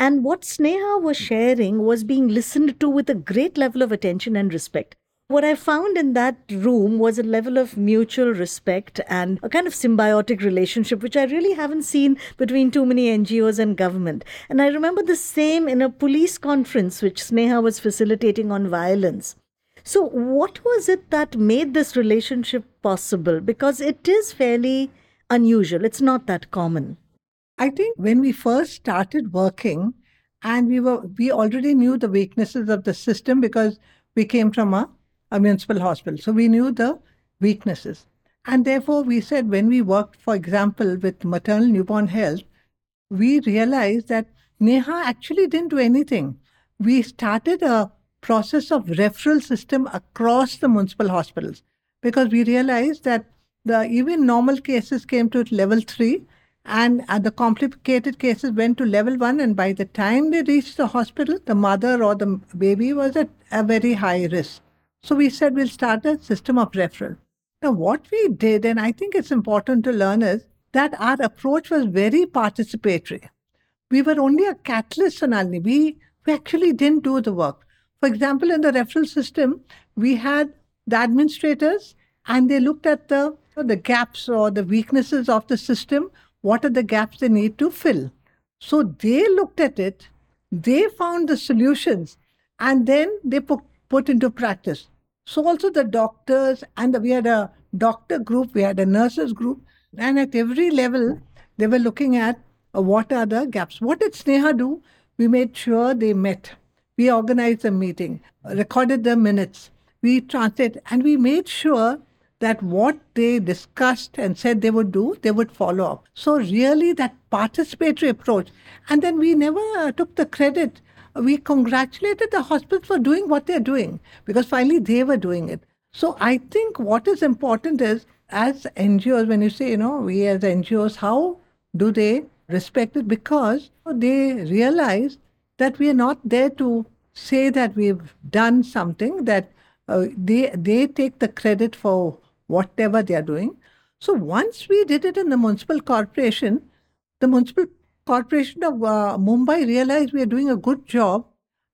B: And what Sneha was sharing was being listened to with a great level of attention and respect. What I found in that room was a level of mutual respect and a kind of symbiotic relationship, which I really haven't seen between too many NGOs and government. And I remember the same in a police conference, which Sneha was facilitating on violence. So, what was it that made this relationship possible? Because it is fairly unusual, it's not that common.
C: I think when we first started working, and we were we already knew the weaknesses of the system because we came from a, a municipal hospital, so we knew the weaknesses, and therefore we said when we worked, for example, with maternal newborn health, we realized that Sneha actually didn't do anything. We started a process of referral system across the municipal hospitals because we realized that the even normal cases came to level three and uh, the complicated cases went to level one. And by the time they reached the hospital, the mother or the baby was at a very high risk. So we said we'll start a system of referral. Now, what we did, and I think it's important to learn, is that our approach was very participatory. We were only a catalyst, Sonalini. We, we actually didn't do the work. For example, in the referral system, we had the administrators and they looked at the, the gaps or the weaknesses of the system what are the gaps they need to fill. So they looked at it, they found the solutions, and then they put, put into practice. So also the doctors, and we had a doctor group, we had a nurses group, and at every level, they were looking at uh, what are the gaps. What did Sneha do? We made sure they met. We organized a meeting, recorded the minutes, we translated, and we made sure that what they discussed and said they would do, they would follow up. So, really, that participatory approach. And then we never took the credit. We congratulated the hospitals for doing what they're doing because finally they were doing it. So, I think what is important is as NGOs, when you say, you know, we as NGOs, how do they respect it? Because they realize that we are not there to say that we've done something, that uh, they, they take the credit for whatever they are doing. So once we did it in the municipal corporation, the municipal corporation of uh, Mumbai realized we are doing a good job.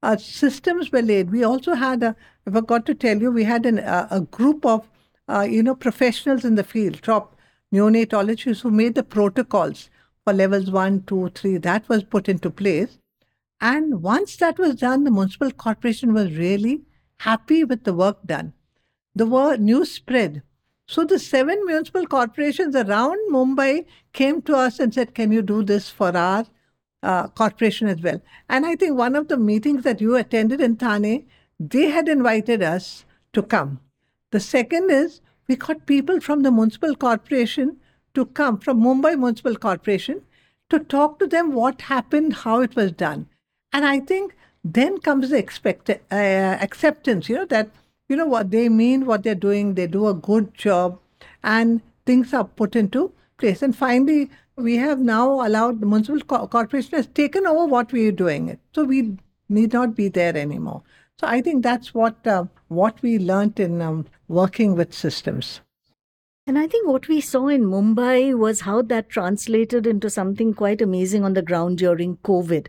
C: Our systems were laid. We also had a, I forgot to tell you, we had an, uh, a group of, uh, you know, professionals in the field, top neonatologists who made the protocols for levels one, two, three. That was put into place. And once that was done, the municipal corporation was really happy with the work done. The word news spread. So the seven municipal corporations around Mumbai came to us and said, "Can you do this for our uh, corporation as well?" And I think one of the meetings that you attended in Thane, they had invited us to come. The second is we got people from the municipal corporation to come from Mumbai Municipal Corporation to talk to them what happened, how it was done, and I think then comes the expect, uh, acceptance. You know that you know what they mean, what they're doing, they do a good job, and things are put into place. And finally, we have now allowed the municipal co- corporation has taken over what we are doing. So we need not be there anymore. So I think that's what uh, what we learned in um, working with systems.
B: And I think what we saw in Mumbai was how that translated into something quite amazing on the ground during COVID.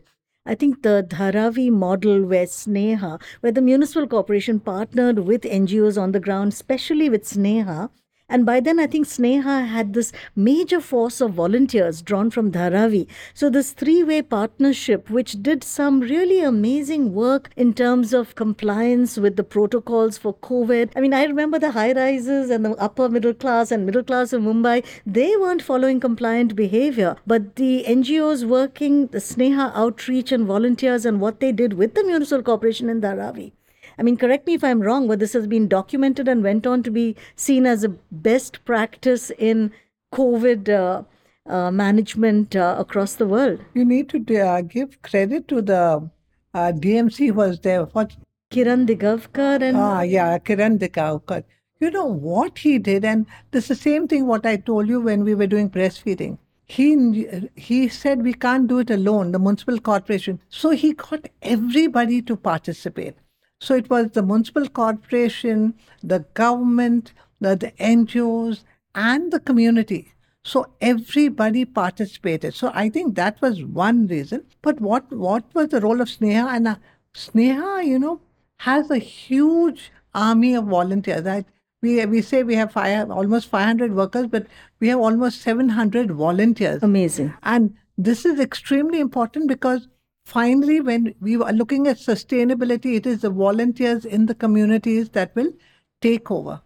B: I think the Dharavi model where Sneha, where the municipal corporation partnered with NGOs on the ground, especially with Sneha, and by then, I think Sneha had this major force of volunteers drawn from Dharavi. So, this three way partnership, which did some really amazing work in terms of compliance with the protocols for COVID. I mean, I remember the high rises and the upper middle class and middle class of Mumbai, they weren't following compliant behavior. But the NGOs working, the Sneha outreach and volunteers, and what they did with the municipal corporation in Dharavi I mean, correct me if I'm wrong, but this has been documented and went on to be seen as a best practice in COVID uh, uh, management uh, across the world.
C: You need to uh, give credit to the uh, DMC was there. What?
B: Kiran Dighavkar and
C: ah yeah, Kiran Dighavkar. You know what he did, and this is the same thing what I told you when we were doing breastfeeding. He he said we can't do it alone, the municipal corporation. So he got everybody to participate. So it was the municipal corporation, the government, the, the NGOs, and the community. So everybody participated. So I think that was one reason. But what what was the role of Sneha? And uh, Sneha, you know, has a huge army of volunteers. I, we we say we have five, almost 500 workers, but we have almost 700 volunteers.
B: Amazing.
C: And this is extremely important because finally, when we are looking at sustainability, it is the volunteers in the communities that will take over.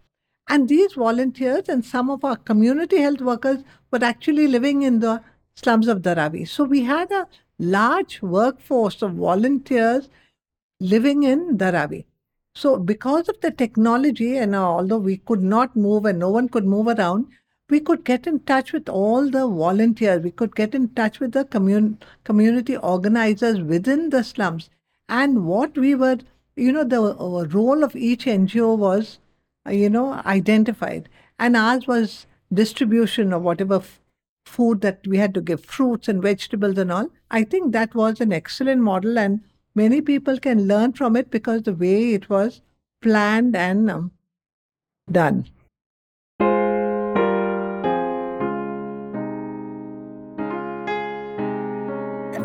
C: And these volunteers and some of our community health workers were actually living in the slums of Dharavi. So we had a large workforce of volunteers living in Dharavi. So because of the technology, and uh, although we could not move and no one could move around, we could get in touch with all the volunteers. We could get in touch with the commun- community organizers within the slums. And what we were, you know, the uh, role of each NGO was, uh, you know, identified. And ours was distribution of whatever f- food that we had to give, fruits and vegetables and all. I think that was an excellent model. And many people can learn from it because the way it was planned and um, done.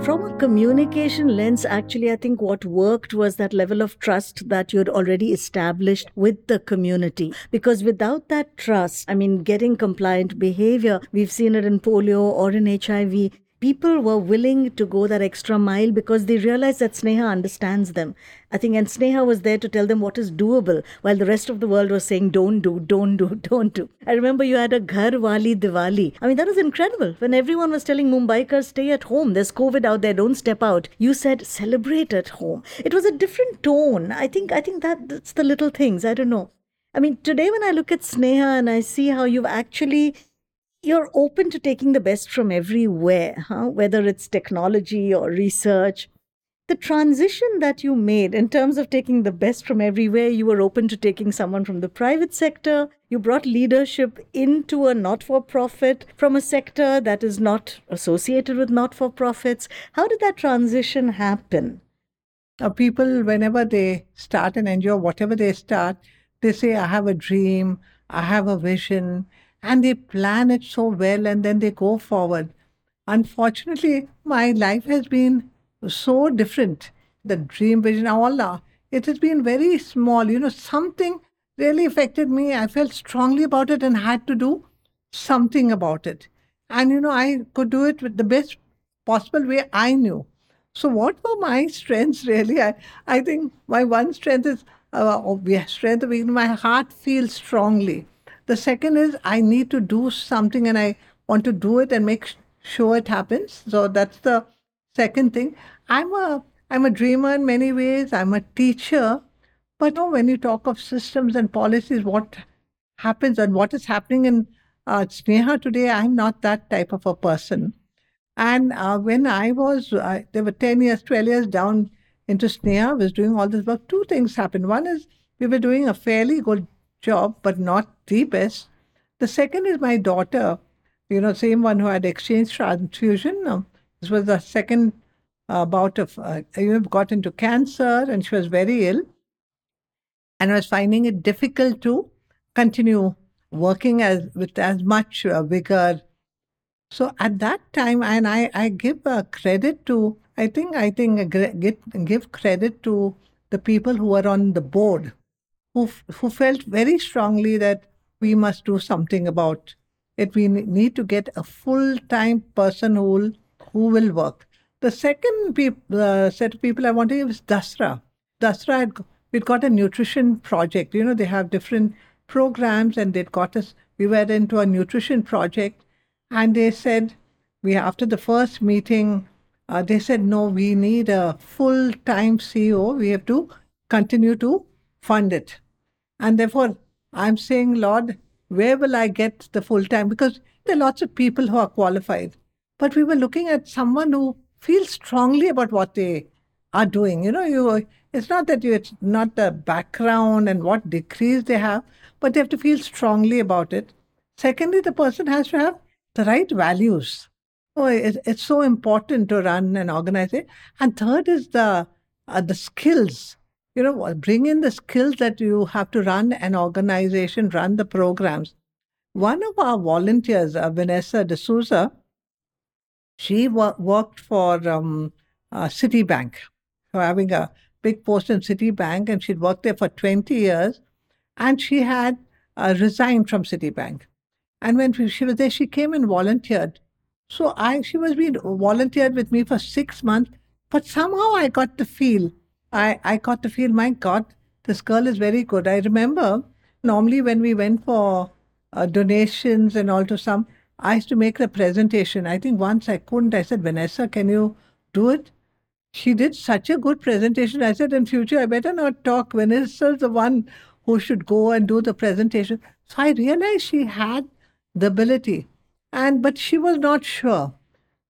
B: From a communication lens, actually, I think what worked was that level of trust that you'd already established with the community. Because without that trust, I mean, getting compliant behavior, we've seen it in polio or in HIV, people were willing to go that extra mile because they realized that Sneha understands them. I think, and Sneha was there to tell them what is doable while the rest of the world was saying, don't do, don't do, don't do. I remember you had a Ghar Wali Diwali. I mean, that was incredible. When everyone was telling Mumbaikars, stay at home, there's COVID out there, don't step out. You said, celebrate at home. It was a different tone. I think, I think that, that's the little things. I don't know. I mean, today when I look at Sneha and I see how you've actually you're open to taking the best from everywhere, huh? whether it's technology or research. The transition that you made in terms of taking the best from everywhere, you were open to taking someone from the private sector. You brought leadership into a not for profit from a sector that is not associated with not for profits. How did that transition happen?
C: Uh, people, whenever they start an NGO, whatever they start, they say, I have a dream, I have a vision, and they plan it so well and then they go forward. Unfortunately, my life has been so different. The dream vision, Allah, it has been very small. You know, something really affected me. I felt strongly about it and had to do something about it. And, you know, I could do it with the best possible way I knew. So, what were my strengths really? I, I think my one strength is uh, obvious strength of my heart feels strongly. The second is I need to do something and I want to do it and make sure it happens. So that's the second thing. I'm a I'm a dreamer in many ways. I'm a teacher. But you know, when you talk of systems and policies, what happens and what is happening in uh, Sneha today, I'm not that type of a person. And uh, when I was, uh, there were 10 years, 12 years down into Sneha, I was doing all this work. Two things happened. One is we were doing a fairly good job, but not the best. The second is my daughter, you know, same one who had exchange transfusion. This was the second uh, bout of, uh, you know, got into cancer and she was very ill. And was finding it difficult to continue working as with as much uh, vigor. So at that time, and I, I give uh, credit to, I think, I think, give, give credit to the people who were on the board who, who felt very strongly that we must do something about it. We need to get a full time person who will, who will work. The second peop- uh, set of people I want to is Dasra. Dasra had we'd got a nutrition project. You know, they have different programs, and they'd got us. We were into a nutrition project, and they said we after the first meeting, uh, they said no, we need a full time CEO. We have to continue to fund it. And therefore, I'm saying, Lord, where will I get the full time? Because there are lots of people who are qualified. But we were looking at someone who feels strongly about what they are doing. You know, you it's not that you it's not the background and what degrees they have, but they have to feel strongly about it. Secondly, the person has to have the right values. Oh, it, it's so important to run an organization. And third is the uh, the skills you know, bring in the skills that you have to run an organization, run the programs. One of our volunteers, uh, Vanessa D'Souza, she wo- worked for um, uh, Citibank, having a big post in Citibank, and she'd worked there for 20 years, and she had uh, resigned from Citibank. And when she was there, she came and volunteered. So I, she was being volunteered with me for six months, but somehow I got the feel I, I got to feel, my God, this girl is very good. I remember normally when we went for uh, donations and all to some, I used to make the presentation. I think once I couldn't. I said, Vanessa, can you do it? She did such a good presentation. I said, in future, I better not talk. Vanessa's the one who should go and do the presentation. So I realized she had the ability. And but she was not sure.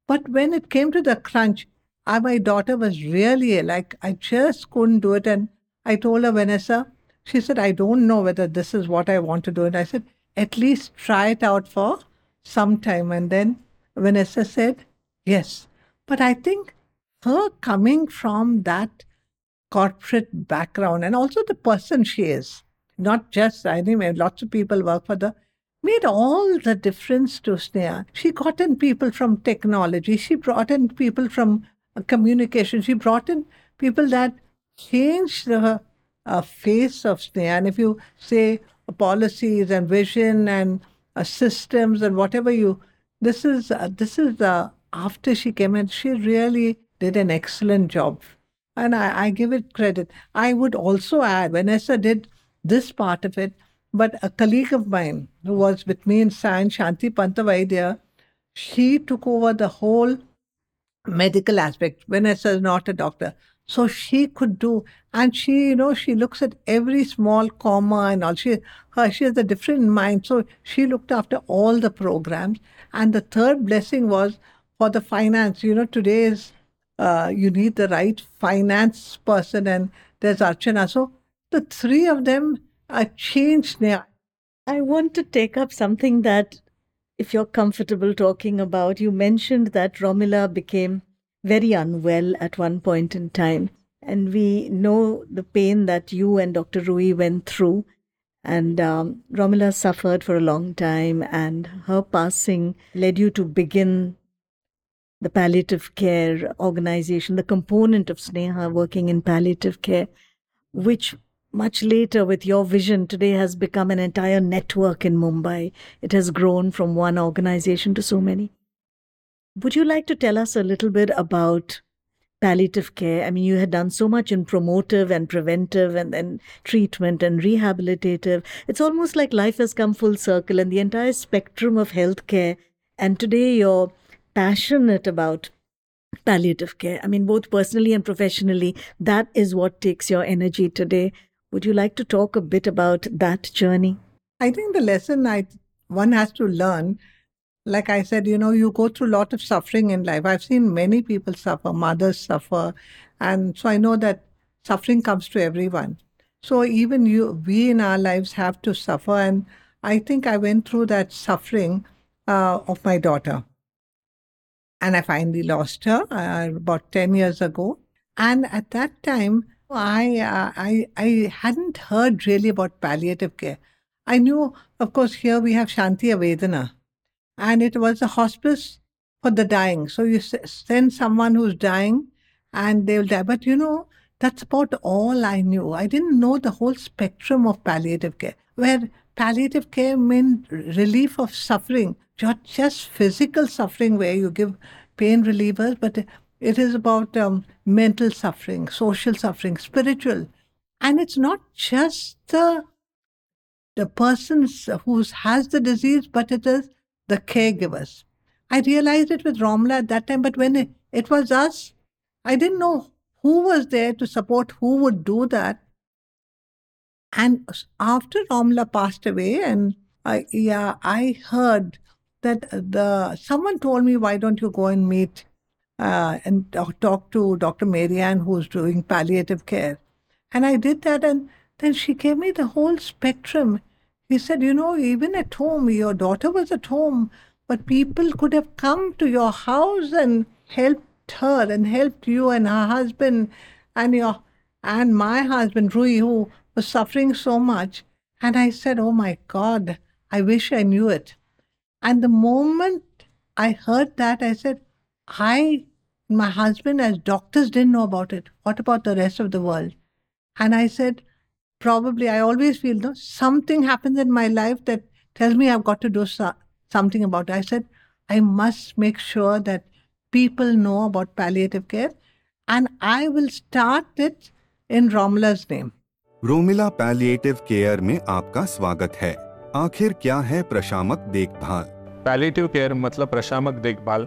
C: But when it came to the crunch, I, my daughter was really like, I just couldn't do it. And I told her, Vanessa, she said, I don't know whether this is what I want to do. And I said, at least try it out for some time. And then Vanessa said, yes. But I think her coming from that corporate background and also the person she is, not just, I mean, lots of people work for the, made all the difference to Sneha. She got in people from technology. She brought in people from communication. She brought in people that changed the uh, face of Sneha. And if you say policies and vision and uh, systems and whatever you, this is uh, this is the after she came in, she really did an excellent job. And I, I give it credit. I would also add, Vanessa did this part of it, but a colleague of mine who was with me in Sion, Shanti Pantvaidya, she took over the whole medical aspect. Vanessa is not a doctor. So she could do, and she, you know, she looks at every small comma and all. She, her, she has a different mind. So she looked after all the programs. And the third blessing was for the finance. You know, today is uh, you need the right finance person, and there's Archana. So the three of them are changed now.
B: I want to take up something that, if you're comfortable talking about, you mentioned that Romila became very unwell at one point in time. And we know the pain that you and Dr. Rui went through. And um, Romila suffered for a long time, and her passing led you to begin the palliative care organization, the component of Sneha working in palliative care, which much later, with your vision, today has become an entire network in Mumbai. It has grown from one organization to so many. Would you like to tell us a little bit about palliative care? I mean, you had done so much in promotive and preventive and then treatment and rehabilitative. It's almost like life has come full circle and the entire spectrum of healthcare. And today you're passionate about palliative care. I mean, both personally and professionally, that is what takes your energy today. Would you like to talk a bit about that journey?
C: I think the lesson I one has to learn, like I said, you know, you go through a lot of suffering in life. I've seen many people suffer, mothers suffer, and so I know that suffering comes to everyone. So even you, we in our lives have to suffer, and I think I went through that suffering uh, of my daughter, and I finally lost her uh, about ten years ago. And at that time, I, uh, I, I hadn't heard really about palliative care. I knew, of course, here we have Shanti Avedna, and it was a hospice for the dying. So you send someone who's dying, and they'll die. But you know, that's about all I knew. I didn't know the whole spectrum of palliative care, where palliative care meant relief of suffering, not just physical suffering where you give pain relievers, but it is about um, mental suffering, social suffering, spiritual. And it's not just the, the person who has the disease, but it is the caregivers. I realized it with Romila at that time, but when it, it was us, I didn't know who was there to support who would do that. And after Romila passed away, and I, yeah, I heard that the someone told me, "Why don't you go and meet uh, and talk to Dr. Marianne, who's doing palliative care. And I did that, and then she gave me the whole spectrum. He said, You know, even at home, your daughter was at home, but people could have come to your house and helped her and helped you and her husband and your and my husband Rui, who was suffering so much. And I said, Oh my God, I wish I knew it. And the moment I heard that, I said, I, my husband, as doctors, didn't know about it. What about the rest of the world? And I said, probably, I always feel no, something happens in my life that tells me I've got to do so, something about it. I said, I must make sure that people know about palliative care and I will start it in Romila's name.
E: Romila palliative care में आपका स्वागत है आखिर क्या है प्रशामक देखभाल
F: palliative care मतलब प्रशामक देखभाल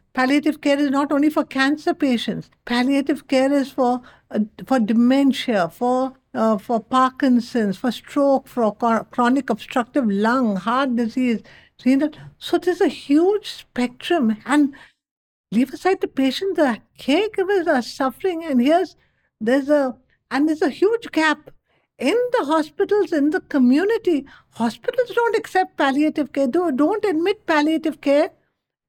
C: palliative care is not only for cancer patients. Palliative care is for uh, for dementia, for uh, for Parkinson's, for stroke, for chronic obstructive lung, heart disease. So there's a huge spectrum, and leave aside the patient, the caregivers are suffering, and here's there's a and there's a huge gap in the hospitals, in the community, hospitals don't accept palliative care, they don't admit palliative care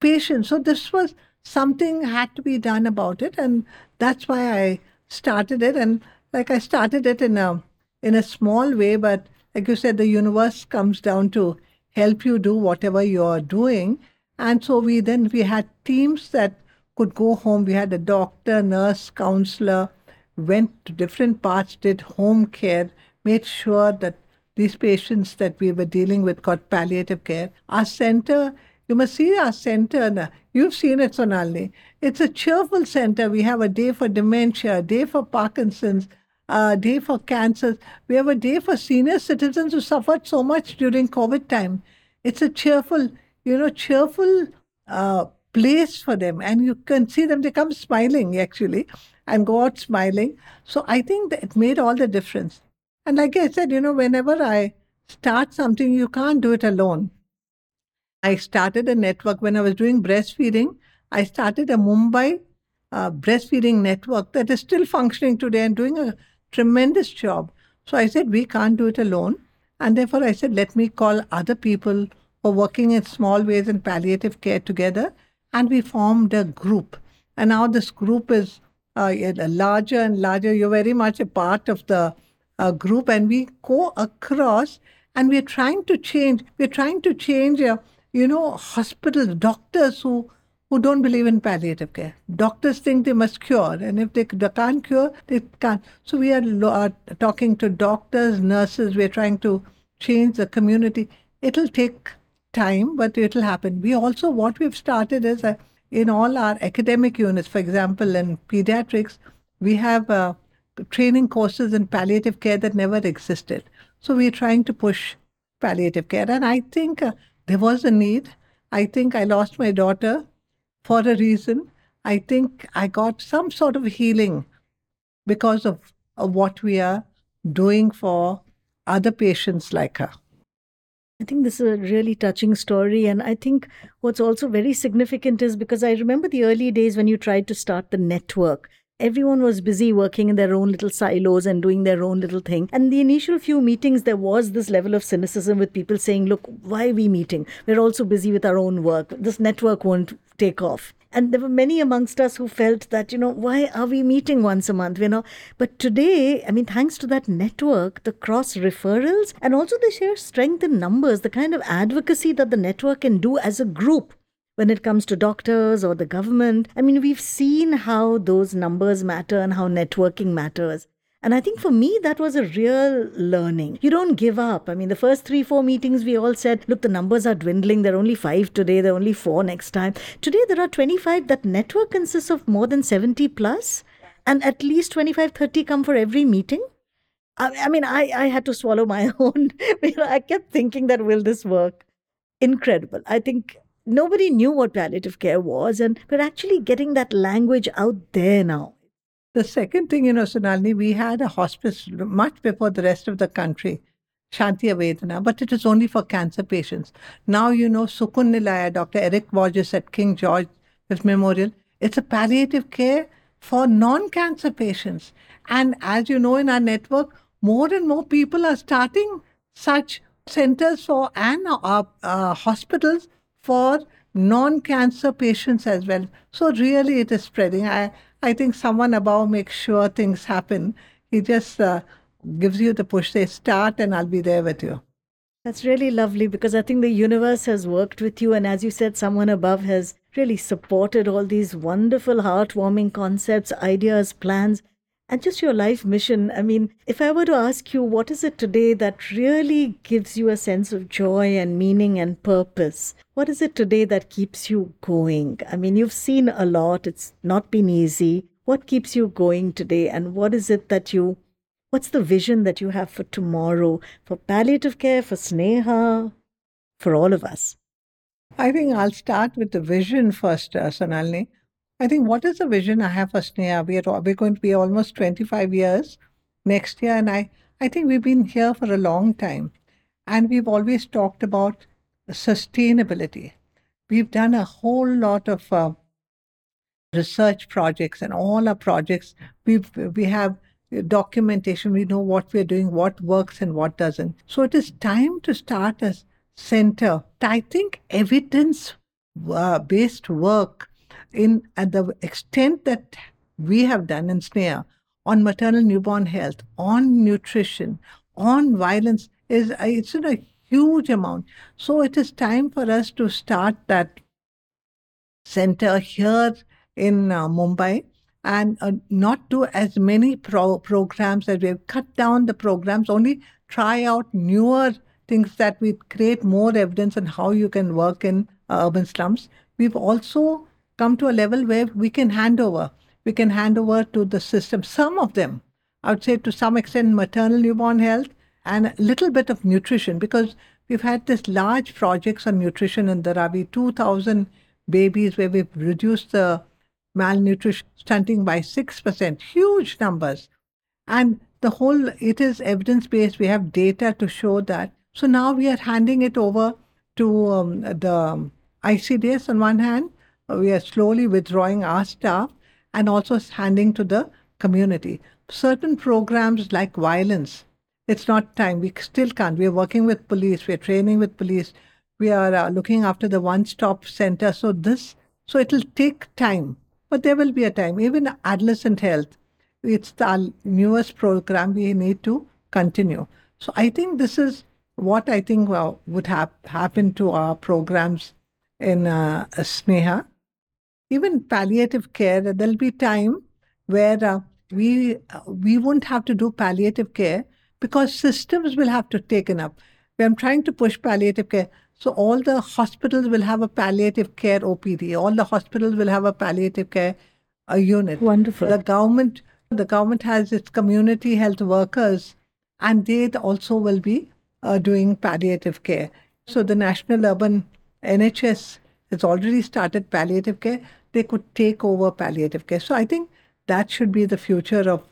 C: patients. So this was something had to be done about it, and that's why I started it. And like I started it in a in a small way, but like you said, the universe comes down to help you do whatever you're doing. And so we then we had teams that could go home. We had a doctor, nurse, counselor, went to different parts, did home care, made sure that these patients that we were dealing with got palliative care. Our center, you must see our center. Now. You've seen it, Sonali. It's a cheerful center. We have a day for dementia, a day for Parkinson's, a day for cancers. We have a day for senior citizens who suffered so much during COVID time. It's a cheerful, you know, cheerful uh, place for them. And you can see them, they come smiling actually and go out smiling. So I think that it made all the difference. And like I said, you know, whenever I start something, you can't do it alone. I started a network when I was doing breastfeeding. I started a Mumbai uh, breastfeeding network that is still functioning today and doing a tremendous job. So I said, we can't do it alone. And therefore, I said, let me call other people who are working in small ways in palliative care together. And we formed a group. And now this group is uh, larger and larger. You're very much a part of the uh, group, and we go across and we're trying to change. We're trying to change, uh, you know, hospitals, doctors who who don't believe in palliative care. Doctors think they must cure, and if they, they can't cure, they can't. So we are uh, talking to doctors, nurses. We're trying to change the community. It'll take time, but it'll happen. We also what we've started is uh, in all our academic units, for example, in pediatrics, we have uh, training courses in palliative care that never existed. So we're trying to push palliative care, and I think uh, there was a need. I think I lost my daughter for a reason. I think I got some sort of healing because of, of what we are doing for other patients like her.
B: I think this is a really touching story. And I think what's also very significant is because I remember the early days when you tried to start the network everyone was busy working in their own little silos and doing their own little thing. And the initial few meetings, there was this level of cynicism with people saying, look, why are we meeting? We're also busy with our own work. This network won't take off. And there were many amongst us who felt that, you know, why are we meeting once a month? You know, but today, I mean, thanks to that network, the cross referrals, and also the sheer strength in numbers, the kind of advocacy that the network can do as a group when it comes to doctors or the government. I mean, we've seen how those numbers matter and how networking matters. And I think for me, that was a real learning. You don't give up. I mean, the first three, four meetings, we all said, look, the numbers are dwindling. There are only five today, there are only four next time. Today, there are 25. That network consists of more than 70 plus, and at least 25, 30 come for every meeting. I, I mean, I, I had to swallow my own. I kept thinking that, will this work? Incredible. I think nobody knew what palliative care was, and we're actually getting that language out there now.
C: The second thing, you know, Sonali, we had a hospice much before the rest of the country, Shanti Avedna, but it was only for cancer patients. Now, you know, Sukoon Nilaya, Dr. Eric Borges at King George Memorial, it's a palliative care for non cancer patients. And as you know, in our network, more and more people are starting such centers for and uh, hospitals for non-cancer patients as well. So really it is spreading. I, I think someone above makes sure things happen. He just uh, gives you the push. Say, start and I'll be there with you.
B: That's really lovely because I think the universe has worked with you. And as you said, someone above has really supported all these wonderful, heartwarming concepts, ideas, plans and just your life mission. I mean, if I were to ask you, what is it today that really gives you a sense of joy and meaning and purpose? What is it today that keeps you going? I mean, you've seen a lot, it's not been easy. What keeps you going today? And what is it that you, what's the vision that you have for tomorrow, for palliative care, for Sneha, for all of us?
C: I think I'll start with the vision first, uh, Sonali. I think what is the vision I have for Sneha? We are, we're going to be almost 25 years next year, and I, I think we've been here for a long time. And we've always talked about sustainability. We've done a whole lot of uh, research projects, and all our projects, we we have documentation. We know what we're doing, what works and what doesn't. So it is time to start a center. I think evidence uh, based work in at the extent that we have done in SNEHA on maternal newborn health, on nutrition, on violence is it's in a huge amount. So it is time for us to start that center here in uh, Mumbai and uh, not do as many pro- programs as we've cut down the programs, only try out newer things that we create more evidence on how you can work in uh, urban slums. We've also come to a level where we can hand over. We can hand over to the system. Some of them, I would say to some extent, maternal newborn health and a little bit of nutrition because we've had this large projects on nutrition in Dharavi, 2,000 babies where we've reduced the malnutrition stunting by 6%, huge numbers. And the whole, it is evidence based. We have data to show that. So now we are handing it over to um, the ICDS on one hand. We are slowly withdrawing our staff and also handing to the community. Certain programs like violence, it's not time. We still can't. We are working with police. We are training with police. We are uh, looking after the one-stop center. So this, so it'll take time, but there will be a time. Even adolescent health, it's the newest program we need to continue. So I think this is what I think well, would have happen to our programs in uh, Sneha. Even palliative care, there'll be time where uh, we uh, we won't have to do palliative care because systems will have to taken up. I'm trying to push palliative care. So all the hospitals will have a palliative care OPD. All the hospitals will have a palliative care a unit.
B: Wonderful.
C: The government, the government has its community health workers, and they also will be uh, doing palliative care. So the National Urban NHS has already started palliative care. They could take over palliative care. So I think that should be the future of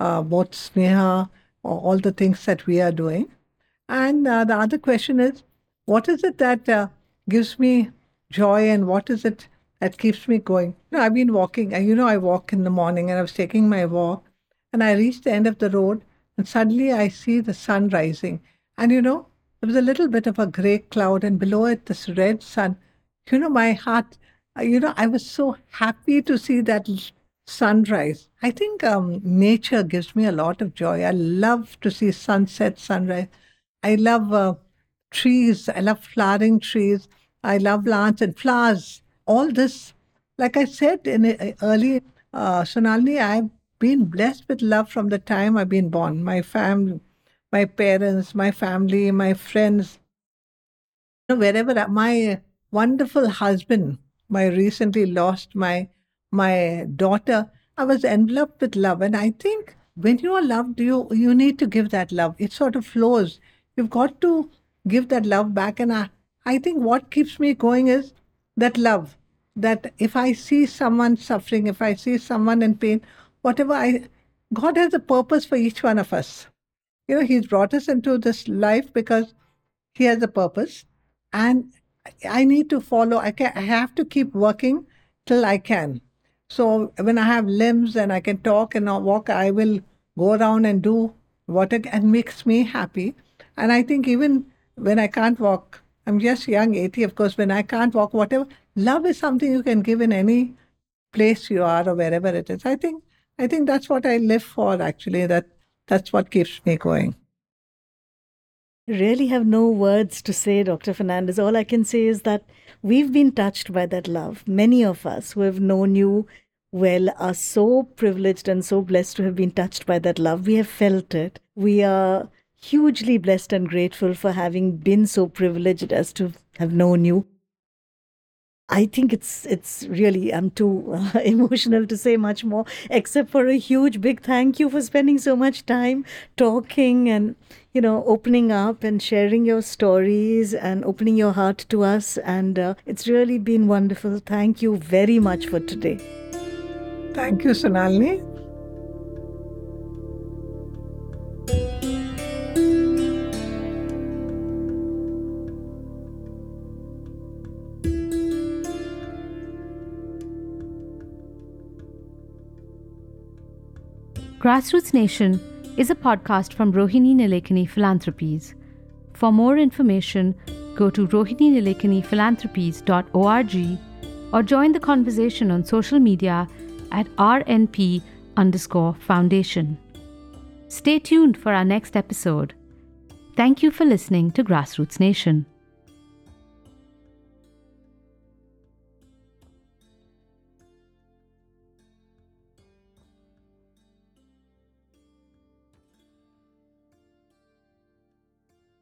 C: uh, both Sneha or all the things that we are doing. And uh, the other question is, what is it that uh, gives me joy and what is it that keeps me going? You know, I've been walking, and you know, I walk in the morning and I was taking my walk and I reached the end of the road and suddenly I see the sun rising. And you know, there was a little bit of a gray cloud and below it, this red sun. You know, my heart, you know, I was so happy to see that sunrise. I think um, nature gives me a lot of joy. I love to see sunset, sunrise. I love uh, trees. I love flowering trees. I love plants and flowers. All this, like I said in a, early, uh, Sonali, I've been blessed with love from the time I've been born. My family, my parents, my family, my friends. You know, Wherever my wonderful husband, my recently lost, my my daughter, I was enveloped with love. And I think when you are loved, you you need to give that love. It sort of flows. You've got to give that love back. And I, I think what keeps me going is that love. That if I see someone suffering, if I see someone in pain, whatever I God has a purpose for each one of us. You know, He's brought us into this life because He has a purpose. And I need to follow. I can I have to keep working till I can. So when I have limbs and I can talk and walk, I will go around and do what it and makes me happy. And I think even when I can't walk, I'm just young, 80, of course, when I can't walk, whatever, love is something you can give in any place you are or wherever it is. I think I think that's what I live for actually. That that's what keeps me going.
B: Really have no words to say, Dr. Fernandez. All I can say is that we've been touched by that love. Many of us who have known you well are so privileged and so blessed to have been touched by that love. We have felt it. We are hugely blessed and grateful for having been so privileged as to have known you. I think it's it's really I'm too uh, emotional to say much more except for a huge big thank you for spending so much time talking and you know opening up and sharing your stories and opening your heart to us. And uh, it's really been wonderful. Thank you very much for today.
C: Thank you, Sonali.
A: Grassroots Nation is a podcast from Rohini Nilekani Philanthropies. For more information, go to rohininilekani philanthropies.org or join the conversation on social media at RNP underscore foundation. Stay tuned for our next episode. Thank you for listening to Grassroots Nation.